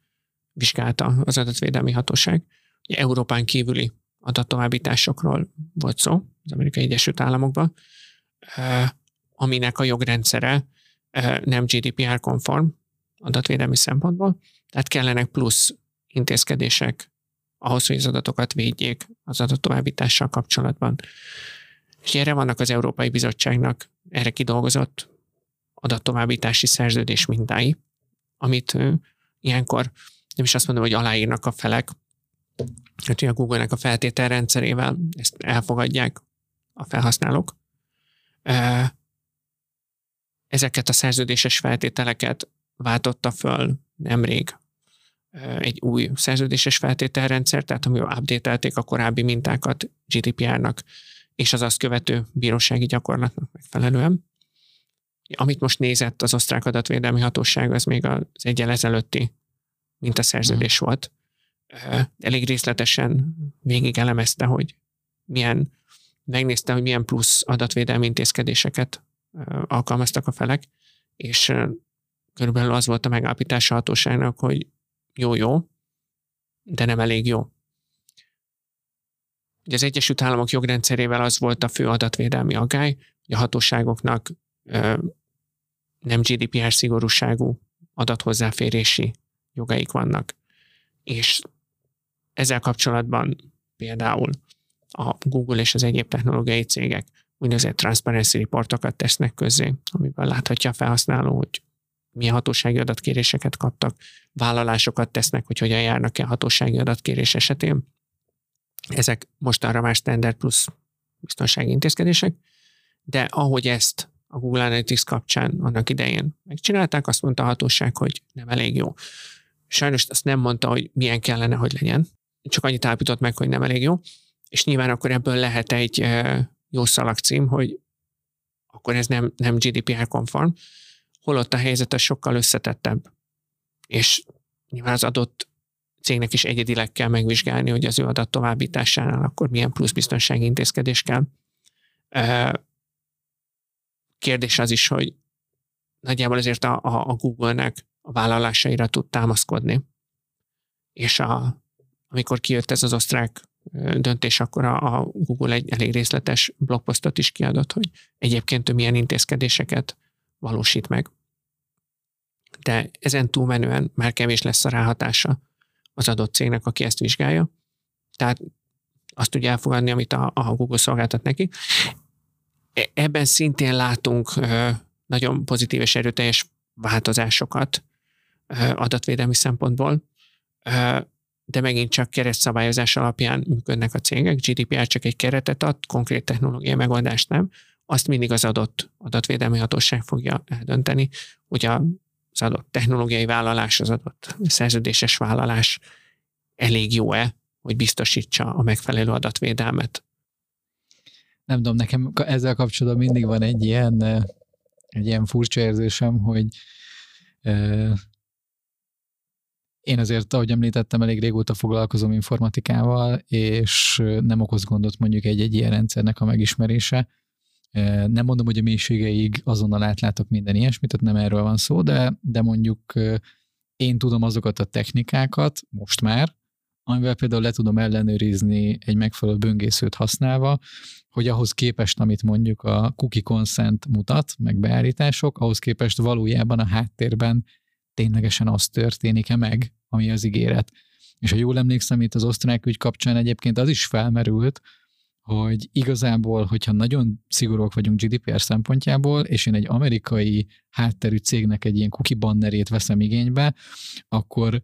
vizsgálta az adatvédelmi hatóság. Ugye Európán kívüli adattovábbításokról volt szó, az Amerikai Egyesült Államokban, aminek a jogrendszere nem GDPR-konform adatvédelmi szempontból, tehát kellenek plusz intézkedések ahhoz, hogy az adatokat védjék az adattovábbítással kapcsolatban. És erre vannak az Európai Bizottságnak erre kidolgozott adattovábbítási szerződés mintái, amit ilyenkor nem is azt mondom, hogy aláírnak a felek, hogy a Google-nek a feltételrendszerével ezt elfogadják a felhasználók, ezeket a szerződéses feltételeket váltotta föl nemrég egy új szerződéses feltételrendszer, tehát amivel updatelték a korábbi mintákat GDPR-nak és az azt követő bírósági gyakorlatnak megfelelően. Amit most nézett az osztrák adatvédelmi hatóság, az még az egyel ezelőtti mintaszerződés mm. volt. Elég részletesen végig elemezte, hogy milyen, megnézte, hogy milyen plusz adatvédelmi intézkedéseket alkalmaztak a felek, és körülbelül az volt a megállapítása hatóságnak, hogy jó-jó, de nem elég jó. Ugye az Egyesült Államok jogrendszerével az volt a fő adatvédelmi aggály, hogy a hatóságoknak nem GDPR szigorúságú adathozzáférési jogaik vannak. És ezzel kapcsolatban például a Google és az egyéb technológiai cégek úgynevezett transparency reportokat tesznek közzé, amiben láthatja a felhasználó, hogy milyen hatósági adatkéréseket kaptak, vállalásokat tesznek, hogy hogyan járnak el hatósági adatkérés esetén. Ezek mostanra már standard plusz biztonsági intézkedések, de ahogy ezt a Google Analytics kapcsán annak idején megcsinálták, azt mondta a hatóság, hogy nem elég jó. Sajnos azt nem mondta, hogy milyen kellene, hogy legyen, csak annyit állapított meg, hogy nem elég jó, és nyilván akkor ebből lehet egy jó szalagcím, hogy akkor ez nem, nem GDPR-konform, holott a helyzet az sokkal összetettebb. És nyilván az adott cégnek is egyedileg kell megvizsgálni, hogy az ő adat továbbításánál akkor milyen plusz biztonsági intézkedés kell. Kérdés az is, hogy nagyjából azért a, a, a Google-nek a vállalásaira tud támaszkodni. És a, amikor kijött ez az osztrák döntés, akkor a, a Google egy elég részletes blogposztot is kiadott, hogy egyébként ő milyen intézkedéseket valósít meg. De ezen túlmenően már kevés lesz a ráhatása az adott cégnek, aki ezt vizsgálja. Tehát azt tudja elfogadni, amit a, a Google szolgáltat neki. E, ebben szintén látunk nagyon pozitív és erőteljes változásokat adatvédelmi szempontból, de megint csak keresztszabályozás alapján működnek a cégek. GDPR csak egy keretet ad, konkrét technológiai megoldást nem. Azt mindig az adott adatvédelmi hatóság fogja eldönteni, hogy az adott technológiai vállalás, az adott szerződéses vállalás elég jó-e, hogy biztosítsa a megfelelő adatvédelmet. Nem tudom, nekem ezzel kapcsolatban mindig van egy ilyen, egy ilyen furcsa érzésem, hogy én azért, ahogy említettem, elég régóta foglalkozom informatikával, és nem okoz gondot mondjuk egy-egy ilyen rendszernek a megismerése. Nem mondom, hogy a mélységeig azonnal átlátok minden ilyesmit, tehát nem erről van szó, de, de mondjuk én tudom azokat a technikákat most már, amivel például le tudom ellenőrizni egy megfelelő böngészőt használva, hogy ahhoz képest, amit mondjuk a cookie consent mutat, meg beállítások, ahhoz képest valójában a háttérben ténylegesen az történik-e meg, ami az ígéret. És ha jól emlékszem, itt az osztrák ügy kapcsán egyébként az is felmerült, hogy igazából, hogyha nagyon szigorúak vagyunk GDPR szempontjából, és én egy amerikai hátterű cégnek egy ilyen cookie bannerét veszem igénybe, akkor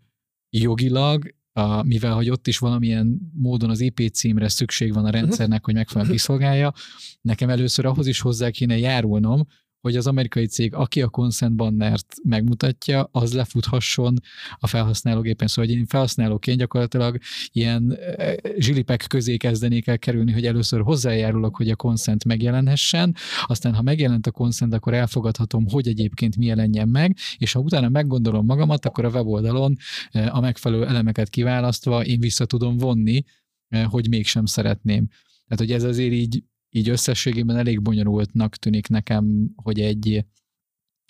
jogilag, a, mivel hogy ott is valamilyen módon az IP címre szükség van a rendszernek, hogy megfelelően kiszolgálja, nekem először ahhoz is hozzá kéne járulnom, hogy az amerikai cég, aki a consent bannert megmutatja, az lefuthasson a felhasználógépen. Szóval, hogy én felhasználóként gyakorlatilag ilyen eh, zsilipek közé kezdenék el kerülni, hogy először hozzájárulok, hogy a consent megjelenhessen, aztán ha megjelent a consent, akkor elfogadhatom, hogy egyébként mi jelenjen meg, és ha utána meggondolom magamat, akkor a weboldalon eh, a megfelelő elemeket kiválasztva én vissza tudom vonni, eh, hogy mégsem szeretném. Tehát, hogy ez azért így így összességében elég bonyolultnak tűnik nekem, hogy egy,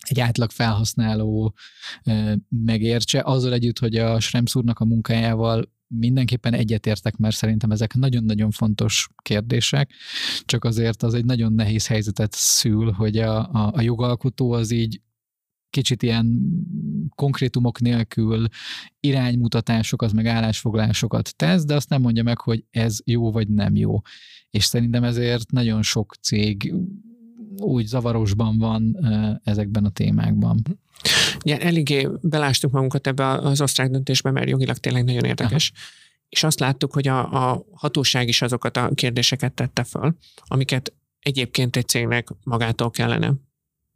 egy átlag felhasználó megértse, azzal együtt, hogy a Schrems a munkájával mindenképpen egyetértek, mert szerintem ezek nagyon-nagyon fontos kérdések, csak azért az egy nagyon nehéz helyzetet szül, hogy a, a, a jogalkotó az így kicsit ilyen konkrétumok nélkül iránymutatásokat, meg állásfoglásokat tesz, de azt nem mondja meg, hogy ez jó vagy nem jó. És szerintem ezért nagyon sok cég úgy zavarosban van ezekben a témákban. Igen, eléggé belástuk magunkat ebbe az osztrák döntésbe, mert jogilag tényleg nagyon érdekes. Aha. És azt láttuk, hogy a, a hatóság is azokat a kérdéseket tette föl, amiket egyébként egy cégnek magától kellene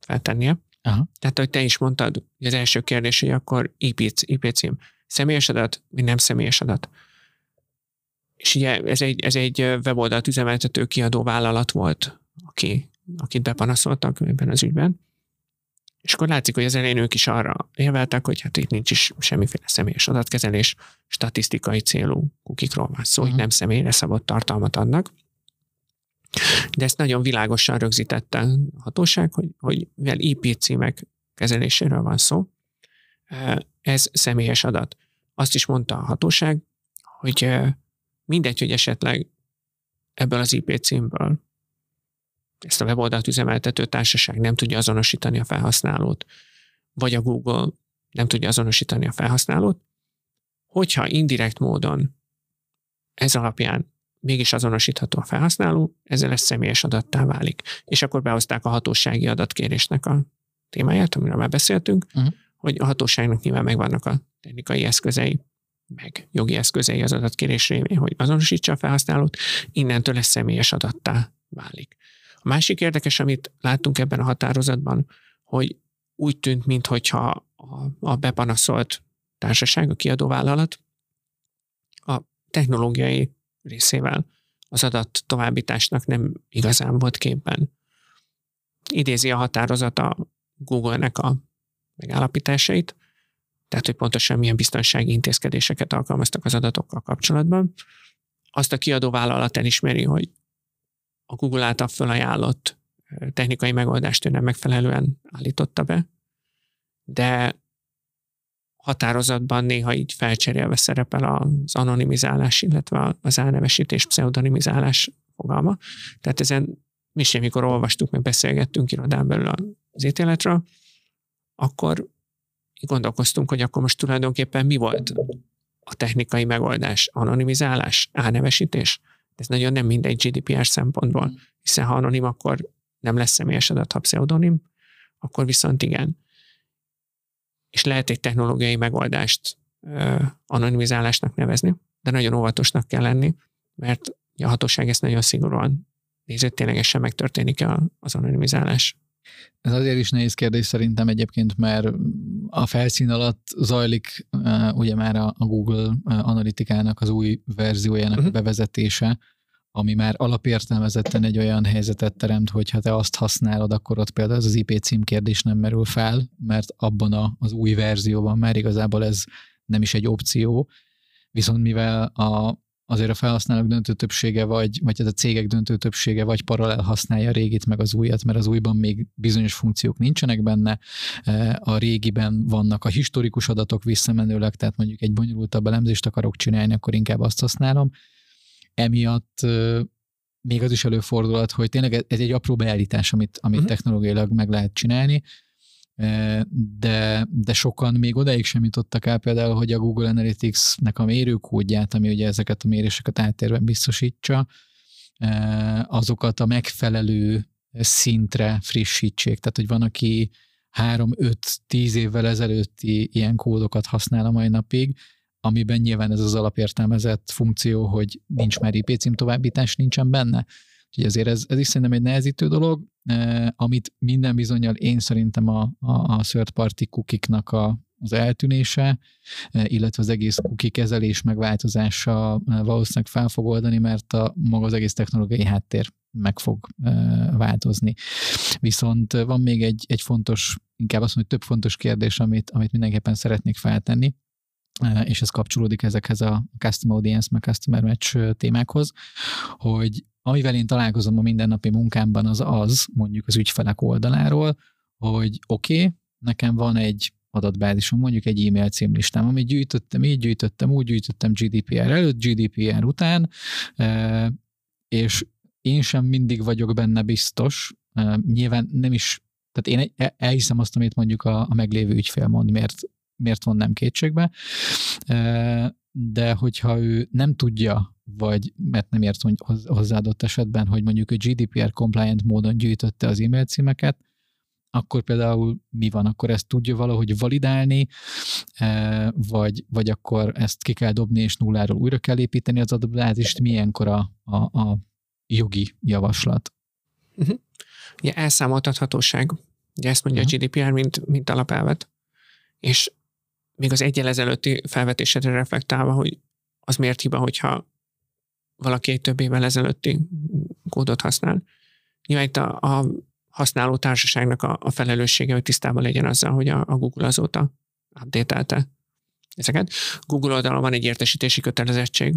feltennie. Aha. Tehát, hogy te is mondtad, hogy az első kérdés, hogy akkor IP, IP cím. Személyes adat, vagy nem személyes adat? És ugye ez egy, ez egy weboldalt üzemeltető kiadó vállalat volt, aki, akit bepanaszoltak ebben az ügyben. És akkor látszik, hogy az elején ők is arra érveltek, hogy hát itt nincs is semmiféle személyes adatkezelés, statisztikai célú kukikról van szó, uh-huh. hogy nem személyre szabott tartalmat adnak. De ezt nagyon világosan rögzítette a hatóság, hogy, hogy mivel IP címek kezeléséről van szó, ez személyes adat. Azt is mondta a hatóság, hogy mindegy, hogy esetleg ebből az IP címből ezt a weboldalt üzemeltető társaság nem tudja azonosítani a felhasználót, vagy a Google nem tudja azonosítani a felhasználót, hogyha indirekt módon ez alapján mégis azonosítható a felhasználó, ezzel ez személyes adattá válik. És akkor behozták a hatósági adatkérésnek a témáját, amiről már beszéltünk, uh-huh. hogy a hatóságnak nyilván megvannak a technikai eszközei, meg jogi eszközei az adatkérés révén, hogy azonosítsa a felhasználót, innentől ez személyes adattá válik. A másik érdekes, amit láttunk ebben a határozatban, hogy úgy tűnt, mintha a, a bepanaszolt társaság, a kiadóvállalat a technológiai részével az adat továbbításnak nem igazán volt képben. Idézi a határozat a Google-nek a megállapításait, tehát hogy pontosan milyen biztonsági intézkedéseket alkalmaztak az adatokkal kapcsolatban. Azt a kiadó vállalat elismeri, hogy a Google által felajánlott technikai megoldást ő nem megfelelően állította be, de határozatban néha így felcserélve szerepel az anonimizálás, illetve az elnevesítés, pseudonimizálás fogalma. Tehát ezen mi sem, mikor olvastuk, meg beszélgettünk irodán belül az ítéletről, akkor gondolkoztunk, hogy akkor most tulajdonképpen mi volt a technikai megoldás, anonimizálás, álnevesítés. Ez nagyon nem mindegy GDPR szempontból, hiszen ha anonim, akkor nem lesz személyes adat, ha pseudonim, akkor viszont igen. És lehet egy technológiai megoldást anonimizálásnak nevezni, de nagyon óvatosnak kell lenni, mert a hatóság ezt nagyon szigorúan nézett, ténylegesen megtörténik az anonimizálás. Ez azért is nehéz kérdés szerintem egyébként, mert a felszín alatt zajlik uh, ugye már a, Google analitikának az új verziójának uh-huh. bevezetése, ami már alapértelmezetten egy olyan helyzetet teremt, hogy ha te azt használod, akkor ott például ez az IP cím kérdés nem merül fel, mert abban a, az új verzióban már igazából ez nem is egy opció, viszont mivel a, azért a felhasználók döntő többsége, vagy, vagy a cégek döntő többsége vagy paralel használja a régit meg az újat, mert az újban még bizonyos funkciók nincsenek benne, e, a régiben vannak a historikus adatok visszamenőleg, tehát mondjuk egy bonyolultabb elemzést akarok csinálni, akkor inkább azt használom. Emiatt még az is előfordulhat, hogy tényleg ez egy apró beállítás, amit, amit uh-huh. technológiailag meg lehet csinálni, de, de sokan még odaig sem jutottak el például, hogy a Google Analytics-nek a mérőkódját, ami ugye ezeket a méréseket áttérben biztosítsa, azokat a megfelelő szintre frissítsék. Tehát, hogy van, aki 3-5-10 évvel ezelőtti ilyen kódokat használ a mai napig, amiben nyilván ez az alapértelmezett funkció, hogy nincs már IP cím továbbítás, nincsen benne. Úgyhogy ezért ez, ez is szerintem egy nehezítő dolog, eh, amit minden bizonyal én szerintem a, a, a third party kukiknak a, az eltűnése, eh, illetve az egész cookie kezelés megváltozása eh, valószínűleg fel fog oldani, mert a maga az egész technológiai háttér meg fog eh, változni. Viszont van még egy, egy fontos, inkább azt mondom, hogy több fontos kérdés, amit, amit mindenképpen szeretnék feltenni, és ez kapcsolódik ezekhez a Custom Audience, meg Customer Match témákhoz, hogy amivel én találkozom a mindennapi munkámban az az, mondjuk az ügyfelek oldaláról, hogy oké, okay, nekem van egy adatbázisom, mondjuk egy e-mail címlistám, amit gyűjtöttem, így gyűjtöttem, úgy gyűjtöttem GDPR előtt, GDPR után, és én sem mindig vagyok benne biztos, nyilván nem is, tehát én elhiszem azt, amit mondjuk a, a meglévő ügyfél mond, miért, miért vonnám kétségbe, de hogyha ő nem tudja, vagy mert nem ért hozzáadott esetben, hogy mondjuk a GDPR compliant módon gyűjtötte az e-mail címeket, akkor például mi van? Akkor ezt tudja valahogy validálni, vagy, vagy akkor ezt ki kell dobni, és nulláról újra kell építeni az adatbázist? Milyenkor a, a, a jogi javaslat? Uh-huh. Ugye elszámoltathatóság. Ugye ezt mondja uh-huh. a GDPR, mint, mint alapelvet. És még az egyel ezelőtti felvetésedre reflektálva, hogy az miért hiba, hogyha valaki egy több évvel ezelőtti kódot használ. Nyilván itt a, a használó társaságnak a, a felelőssége, hogy tisztában legyen azzal, hogy a, a Google azóta update ezeket. Google oldalon van egy értesítési kötelezettség,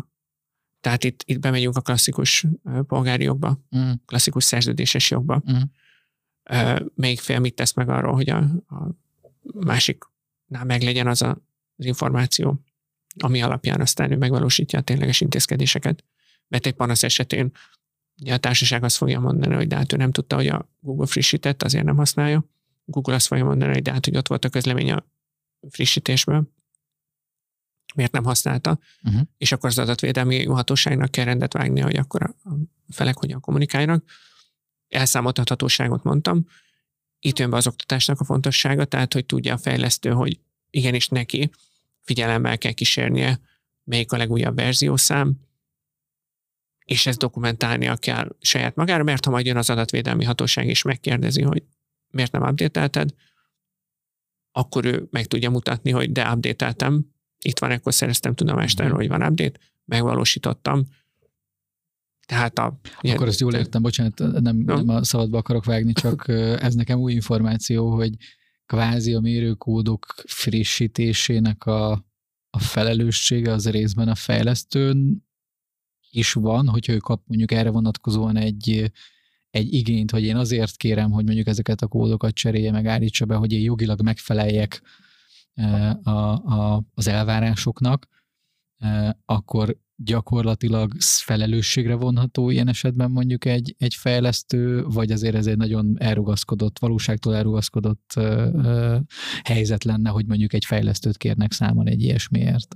tehát itt, itt bemegyünk a klasszikus polgári jogba, mm. klasszikus szerződéses jogba. Mm. Melyik fél mit tesz meg arról, hogy a, a másiknál meglegyen az a, az információ, ami alapján aztán ő megvalósítja a tényleges intézkedéseket. Mert egy panasz esetén Ugye a társaság azt fogja mondani, hogy de hát ő nem tudta, hogy a Google frissített, azért nem használja. Google azt fogja mondani, hogy de hát, hogy ott volt a közlemény a frissítésből, miért nem használta, uh-huh. és akkor az adatvédelmi hatóságnak kell rendet vágni, hogy akkor a felek hogyan kommunikálnak. Elszámoltathatóságot mondtam. Itt jön be az oktatásnak a fontossága, tehát hogy tudja a fejlesztő, hogy igenis neki figyelemmel kell kísérnie, melyik a legújabb verziószám, és ezt dokumentálnia kell saját magára, mert ha majd jön az adatvédelmi hatóság és megkérdezi, hogy miért nem update akkor ő meg tudja mutatni, hogy de update itt van, akkor szereztem tudomást erről, hogy van update, megvalósítottam. Tehát a... Ilyen, akkor ezt jól értem, bocsánat, nem, no. nem a szabadba akarok vágni, csak ez nekem új információ, hogy kvázi a mérőkódok frissítésének a, a felelőssége az részben a fejlesztőn is van, hogyha ő kap mondjuk erre vonatkozóan egy, egy igényt, hogy én azért kérem, hogy mondjuk ezeket a kódokat cserélje, meg állítsa be, hogy én jogilag megfeleljek a, a, az elvárásoknak, akkor gyakorlatilag felelősségre vonható ilyen esetben mondjuk egy, egy fejlesztő, vagy azért ez egy nagyon elrugaszkodott, valóságtól elrugaszkodott uh, uh, helyzet lenne, hogy mondjuk egy fejlesztőt kérnek számon egy ilyesmiért?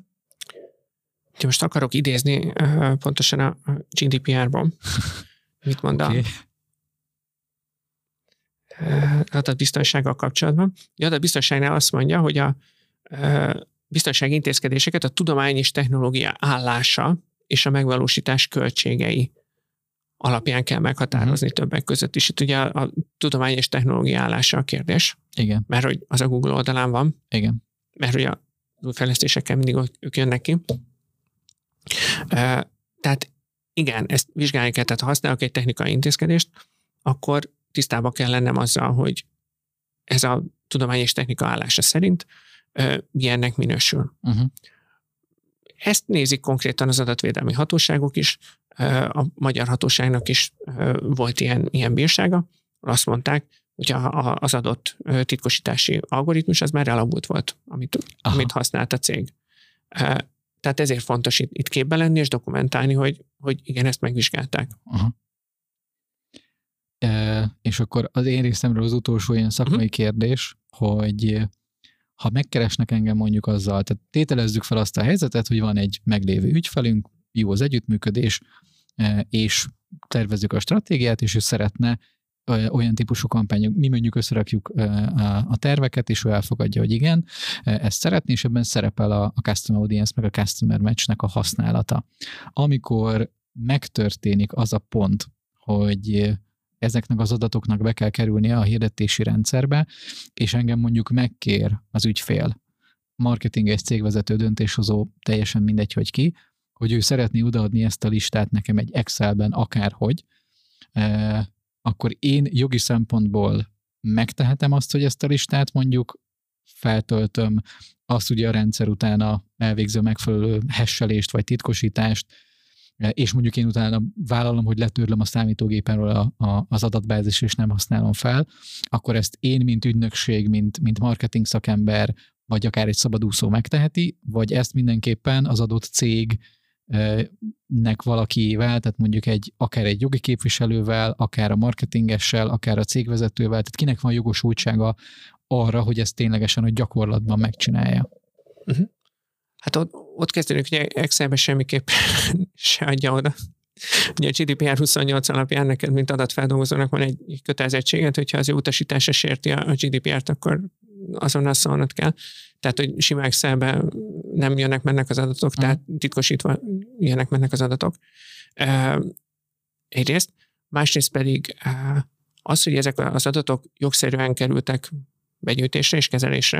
Ha most akarok idézni pontosan a GDPR-ban, mit mond okay. a adatbiztonsággal kapcsolatban. A adatbiztonságnál azt mondja, hogy a biztonsági intézkedéseket a tudomány és technológia állása és a megvalósítás költségei alapján kell meghatározni uh-huh. többek között is. Itt ugye a, a tudomány és technológia állása a kérdés. Igen. Mert hogy az a Google oldalán van. Igen. Mert hogy a fejlesztésekkel mindig ők jönnek ki. Tehát igen, ezt vizsgálni kell, tehát ha használok egy technikai intézkedést, akkor tisztában kell lennem azzal, hogy ez a tudomány és technika állása szerint milyennek minősül. Uh-huh. Ezt nézik konkrétan az adatvédelmi hatóságok is, a magyar hatóságnak is volt ilyen, ilyen bírsága, azt mondták, hogy az adott titkosítási algoritmus az már elavult volt, amit, amit használt a cég. Tehát ezért fontos itt, itt képbe lenni és dokumentálni, hogy, hogy igen, ezt megvizsgálták. Aha. E, és akkor az én részemről az utolsó ilyen szakmai uh-huh. kérdés, hogy ha megkeresnek engem mondjuk azzal, tehát tételezzük fel azt a helyzetet, hogy van egy meglévő ügyfelünk, jó az együttműködés, e, és tervezzük a stratégiát, és ő szeretne olyan típusú kampányok, mi mondjuk összerakjuk a terveket, és ő elfogadja, hogy igen, ezt szeretné, és ebben szerepel a, a Customer Audience, meg a Customer Matchnek a használata. Amikor megtörténik az a pont, hogy ezeknek az adatoknak be kell kerülnie a hirdetési rendszerbe, és engem mondjuk megkér az ügyfél, marketinges cégvezető döntéshozó, teljesen mindegy, hogy ki, hogy ő szeretné odaadni ezt a listát nekem egy Excelben akárhogy, akkor én jogi szempontból megtehetem azt, hogy ezt a listát mondjuk feltöltöm, azt ugye a rendszer utána elvégző megfelelő hesselést vagy titkosítást, és mondjuk én utána vállalom, hogy letörlöm a számítógépenről a, a, az adatbázis, és nem használom fel, akkor ezt én, mint ügynökség, mint, mint marketing szakember, vagy akár egy szabadúszó megteheti, vagy ezt mindenképpen az adott cég nek valakivel, tehát mondjuk egy, akár egy jogi képviselővel, akár a marketingessel, akár a cégvezetővel, tehát kinek van jogosultsága arra, hogy ezt ténylegesen a gyakorlatban megcsinálja. Uh-huh. Hát ott, ott kezdődik, hogy Excelbe semmiképp se adja oda. Ugye a GDPR 28 alapján neked, mint adatfeldolgozónak van egy kötelezettséget, hogyha az utasítása sérti a GDPR-t, akkor azonnal szólnod kell. Tehát, hogy sima excel nem jönnek, mennek az adatok, uh-huh. tehát titkosítva jönnek, mennek az adatok. Uh, egyrészt. Másrészt pedig uh, az, hogy ezek az adatok jogszerűen kerültek begyűjtésre és kezelésre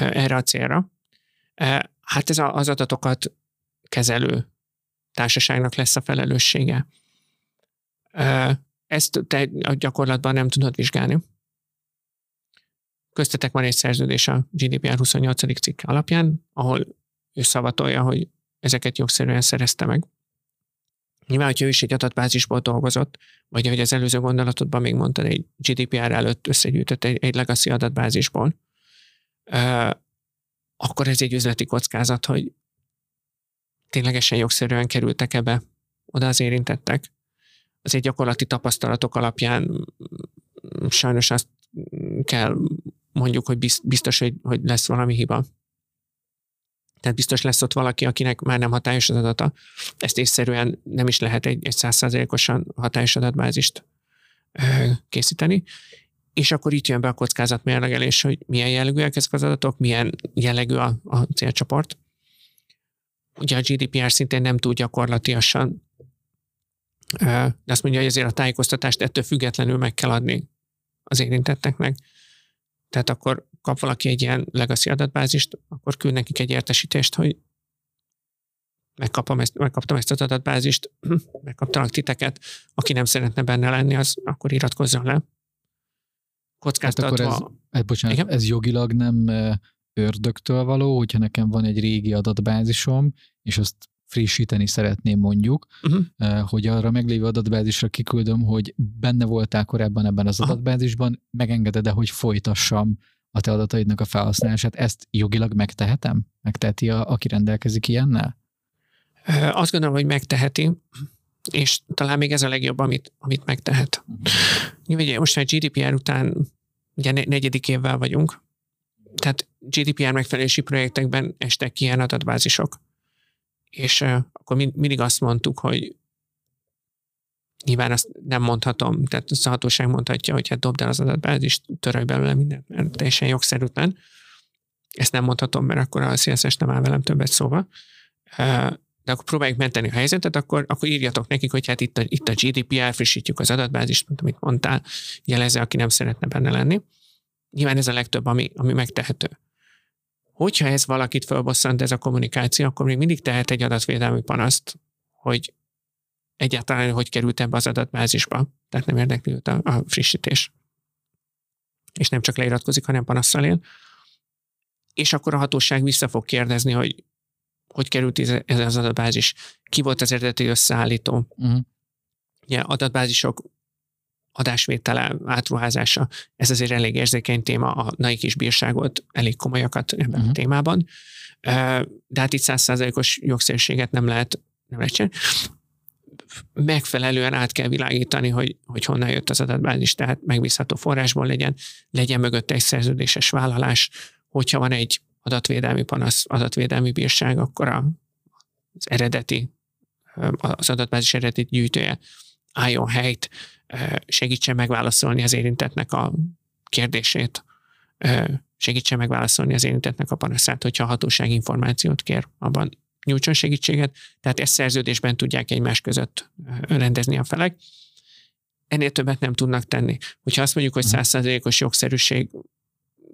uh, erre a célra, hát ez az adatokat kezelő társaságnak lesz a felelőssége. Ezt te a gyakorlatban nem tudod vizsgálni. Köztetek van egy szerződés a GDPR 28. cikk alapján, ahol ő szavatolja, hogy ezeket jogszerűen szerezte meg. Nyilván, hogyha ő is egy adatbázisból dolgozott, vagy ahogy az előző gondolatodban még mondtad, egy GDPR előtt összegyűjtött egy, egy legacy adatbázisból, akkor ez egy üzleti kockázat, hogy ténylegesen jogszerűen kerültek ebbe oda az érintettek. azért gyakorlati tapasztalatok alapján mm, sajnos azt kell mondjuk, hogy biztos, hogy, hogy lesz valami hiba. Tehát biztos lesz ott valaki, akinek már nem hatályos az adata. Ezt észszerűen nem is lehet egy százszázalékosan hatályos adatbázist készíteni. És akkor itt jön be a kockázatmérlegelés, hogy milyen jellegűek ezek az adatok, milyen jellegű a, a célcsoport. Ugye a GDPR szintén nem túl gyakorlatiasan, de azt mondja, hogy ezért a tájékoztatást ettől függetlenül meg kell adni az érintetteknek. Tehát akkor kap valaki egy ilyen legacy adatbázist, akkor küld nekik egy értesítést, hogy megkapom ezt, megkaptam ezt az adatbázist, megkaptalak titeket, aki nem szeretne benne lenni, az akkor iratkozzon le. Kockáztatva. Hát akkor ez, ez, bocsánat, Igen? ez jogilag nem ördögtől való, hogyha nekem van egy régi adatbázisom, és azt frissíteni szeretném mondjuk, uh-huh. hogy arra meglévő adatbázisra kiküldöm, hogy benne voltál korábban ebben az Aha. adatbázisban, megengeded-e, hogy folytassam a te adataidnak a felhasználását, ezt jogilag megtehetem? Megteheti, a, aki rendelkezik ilyennel? Azt gondolom, hogy megteheti, és talán még ez a legjobb, amit, amit megtehet. Uh-huh. Ugye most már GDPR után ugye negyedik évvel vagyunk, tehát GDPR megfelelési projektekben estek ki ilyen adatbázisok. És uh, akkor mind, mindig azt mondtuk, hogy nyilván azt nem mondhatom, tehát a hatóság mondhatja, hogy hát dobd el az adatbázist, törölj belőle mindent, mert teljesen jogszerűtlen. Ezt nem mondhatom, mert akkor a CSS nem áll velem többet szóva. De akkor próbáljuk menteni a helyzetet, akkor, akkor írjatok nekik, hogy hát itt a, itt a GDPR, frissítjük az adatbázist, mint amit mondtál, jelezze, aki nem szeretne benne lenni. Nyilván ez a legtöbb, ami, ami megtehető. Hogyha ez valakit felbosszant, ez a kommunikáció, akkor még mindig tehet egy adatvédelmi panaszt, hogy egyáltalán hogy került ebbe az adatbázisba, tehát nem érdekli a, a frissítés. És nem csak leiratkozik, hanem panasszal él. És akkor a hatóság vissza fog kérdezni, hogy hogy került ez az adatbázis, ki volt az eredeti összeállító. Uh-huh. Ugye adatbázisok adásvétele, átruházása, ez azért elég érzékeny téma, a NAIK is bírságolt elég komolyakat ebben uh-huh. a mhm. témában. De hát itt százszázalékos jogszerűséget nem lehet, nem lehet csinálni megfelelően át kell világítani, hogy, hogy honnan jött az adatbázis, tehát megbízható forrásból legyen, legyen mögött egy szerződéses vállalás, hogyha van egy adatvédelmi panasz, adatvédelmi bírság, akkor a, az eredeti, az adatbázis eredeti gyűjtője álljon helyt, segítsen megválaszolni az érintetnek a kérdését, segítsen megválaszolni az érintetnek a panaszát, hogyha a hatóság információt kér, abban nyújtson segítséget, tehát ezt szerződésben tudják egymás között rendezni a felek. Ennél többet nem tudnak tenni. Hogyha azt mondjuk, hogy mhm. százszerzékos jogszerűség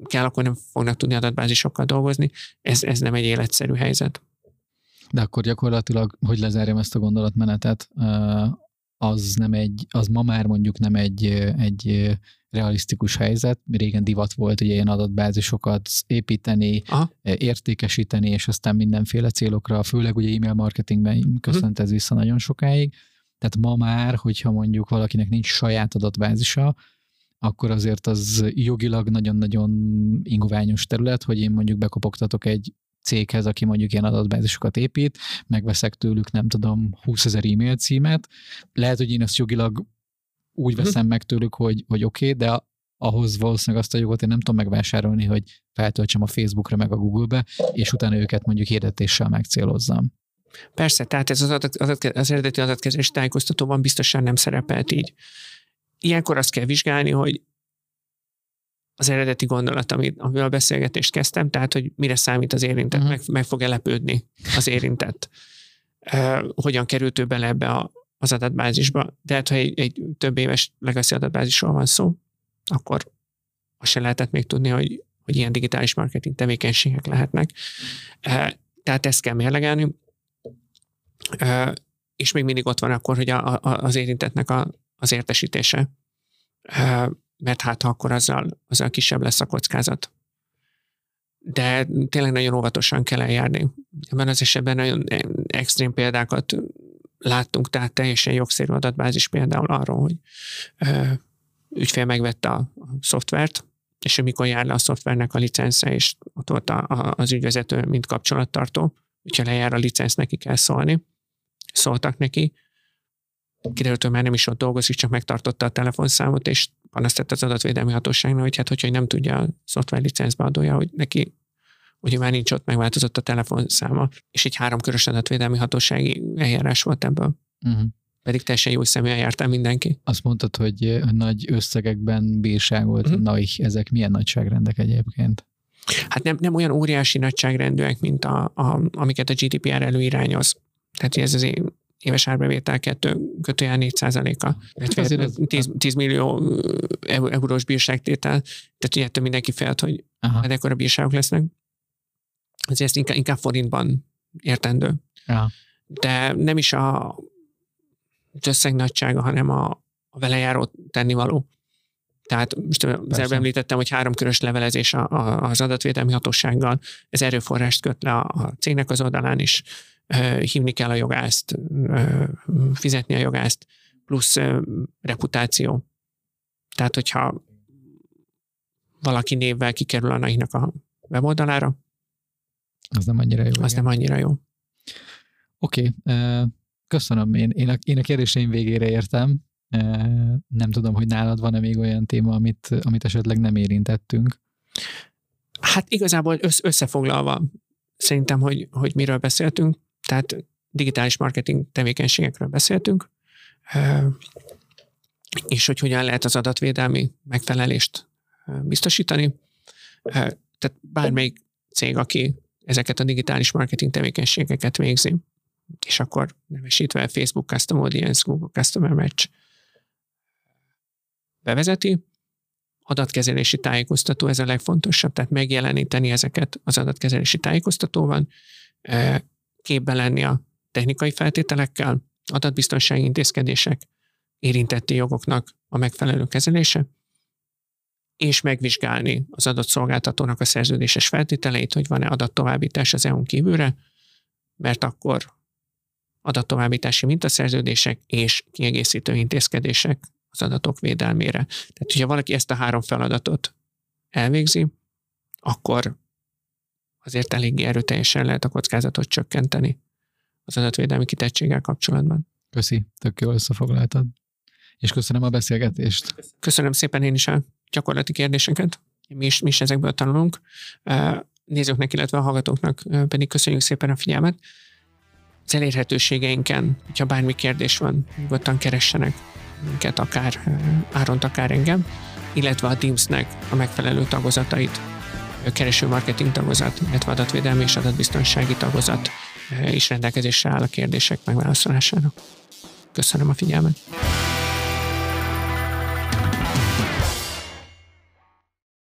kell, akkor nem fognak tudni adatbázisokkal dolgozni. Ez, ez nem egy életszerű helyzet. De akkor gyakorlatilag, hogy lezárjam ezt a gondolatmenetet, az nem egy, az ma már mondjuk nem egy, egy realisztikus helyzet. Régen divat volt ugye ilyen adatbázisokat építeni, Aha. értékesíteni, és aztán mindenféle célokra, főleg ugye e-mail marketingben köszönt ez vissza nagyon sokáig. Tehát ma már, hogyha mondjuk valakinek nincs saját adatbázisa, akkor azért az jogilag nagyon-nagyon ingoványos terület, hogy én mondjuk bekopogtatok egy céghez, aki mondjuk ilyen adatbázisokat épít, megveszek tőlük, nem tudom, 20 ezer e-mail címet. Lehet, hogy én ezt jogilag úgy mhm. veszem meg tőlük, hogy, hogy oké, okay, de ahhoz valószínűleg azt a jogot én nem tudom megvásárolni, hogy feltöltsem a Facebookra meg a Google-be, és utána őket mondjuk hirdetéssel megcélozzam. Persze, tehát ez az, adat, adat, az eredeti adatkezelés tájékoztatóban biztosan nem szerepelt így. Ilyenkor azt kell vizsgálni, hogy az eredeti gondolat, amit, amivel a beszélgetést kezdtem, tehát, hogy mire számít az érintett, uh-huh. meg, meg fog elepődni az érintett. Uh, hogyan került ő bele ebbe a, az adatbázisba. De hát, ha egy, egy több éves legacy adatbázisról van szó, akkor azt se lehetett még tudni, hogy, hogy ilyen digitális marketing tevékenységek lehetnek. Uh, tehát ezt kell mérlegelni. Uh, és még mindig ott van akkor, hogy a, a, az érintetnek a, az értesítése mert hát akkor azzal, azzal kisebb lesz a kockázat. De tényleg nagyon óvatosan kell eljárni. Ebben az esetben nagyon extrém példákat láttunk, tehát teljesen jogszerű adatbázis például arról, hogy ügyfél megvette a, szoftvert, és mikor jár le a szoftvernek a licence, és ott volt a, a, az ügyvezető, mint kapcsolattartó, hogyha lejár a licensz, neki kell szólni. Szóltak neki, kiderült, hogy már nem is ott dolgozik, csak megtartotta a telefonszámot, és panaszt tett az adatvédelmi hatóságnak, hogy hát, hogyha nem tudja a szoftver licencbeadója, hogy neki ugye már nincs ott, megváltozott a telefonszáma, és egy háromkörös adatvédelmi hatósági eljárás volt ebből. Uh-huh. Pedig teljesen jó személyen jártál mindenki. Azt mondtad, hogy nagy összegekben bírságolt uh-huh. nagy, ezek milyen nagyságrendek egyébként? Hát nem, nem olyan óriási nagyságrendűek, mint a, a, amiket a GDPR előirányoz. Tehát ez az éves árbevétel 2 kötőjel 4 százaléka, illetve 10, 10 millió eurós bírságtétel, tehát ugye ettől mindenki félt, hogy hát ekkora bírságok lesznek. Ezért ezt inkább, inkább forintban értendő. Ja. De nem is a az összeg nagysága, hanem a, a vele járó tennivaló. Tehát most az előbb említettem, hogy háromkörös levelezés a, a, az adatvédelmi hatósággal, ez erőforrást köt le a, a cégnek az oldalán is, hívni kell a jogást, fizetni a jogást, plusz reputáció. Tehát, hogyha valaki névvel kikerül a nagynak a weboldalára, az nem annyira jó. Az igen. nem annyira jó. Oké, okay. köszönöm. Én, én, a, én a kérdéseim végére értem. Nem tudom, hogy nálad van-e még olyan téma, amit, amit esetleg nem érintettünk. Hát igazából összefoglalva szerintem, hogy, hogy miről beszéltünk. Tehát digitális marketing tevékenységekről beszéltünk, és hogy hogyan lehet az adatvédelmi megfelelést biztosítani. Tehát bármelyik cég, aki ezeket a digitális marketing tevékenységeket végzi, és akkor nevesítve Facebook Custom Audience, Google Customer Match bevezeti, adatkezelési tájékoztató, ez a legfontosabb, tehát megjeleníteni ezeket az adatkezelési tájékoztatóban, képben lenni a technikai feltételekkel, adatbiztonsági intézkedések, érintetti jogoknak a megfelelő kezelése, és megvizsgálni az adott szolgáltatónak a szerződéses feltételeit, hogy van-e adattovábbítás az EU-n kívülre, mert akkor adattovábbítási mintaszerződések és kiegészítő intézkedések az adatok védelmére. Tehát, hogyha valaki ezt a három feladatot elvégzi, akkor azért eléggé erőteljesen lehet a kockázatot csökkenteni az adatvédelmi kitettséggel kapcsolatban. Köszi, tök jól összefoglaltad. És köszönöm a beszélgetést. Köszönöm szépen én is a gyakorlati kérdéseket. Mi is, mi is ezekből tanulunk. Nézőknek, illetve a hallgatóknak pedig köszönjük szépen a figyelmet. Az elérhetőségeinken, hogyha bármi kérdés van, nyugodtan keressenek minket, akár Áront, akár engem, illetve a Teamsnek a megfelelő tagozatait kereső marketing tagozat, illetve adatvédelmi és adatbiztonsági tagozat is rendelkezésre áll a kérdések megválaszolására. Köszönöm a figyelmet!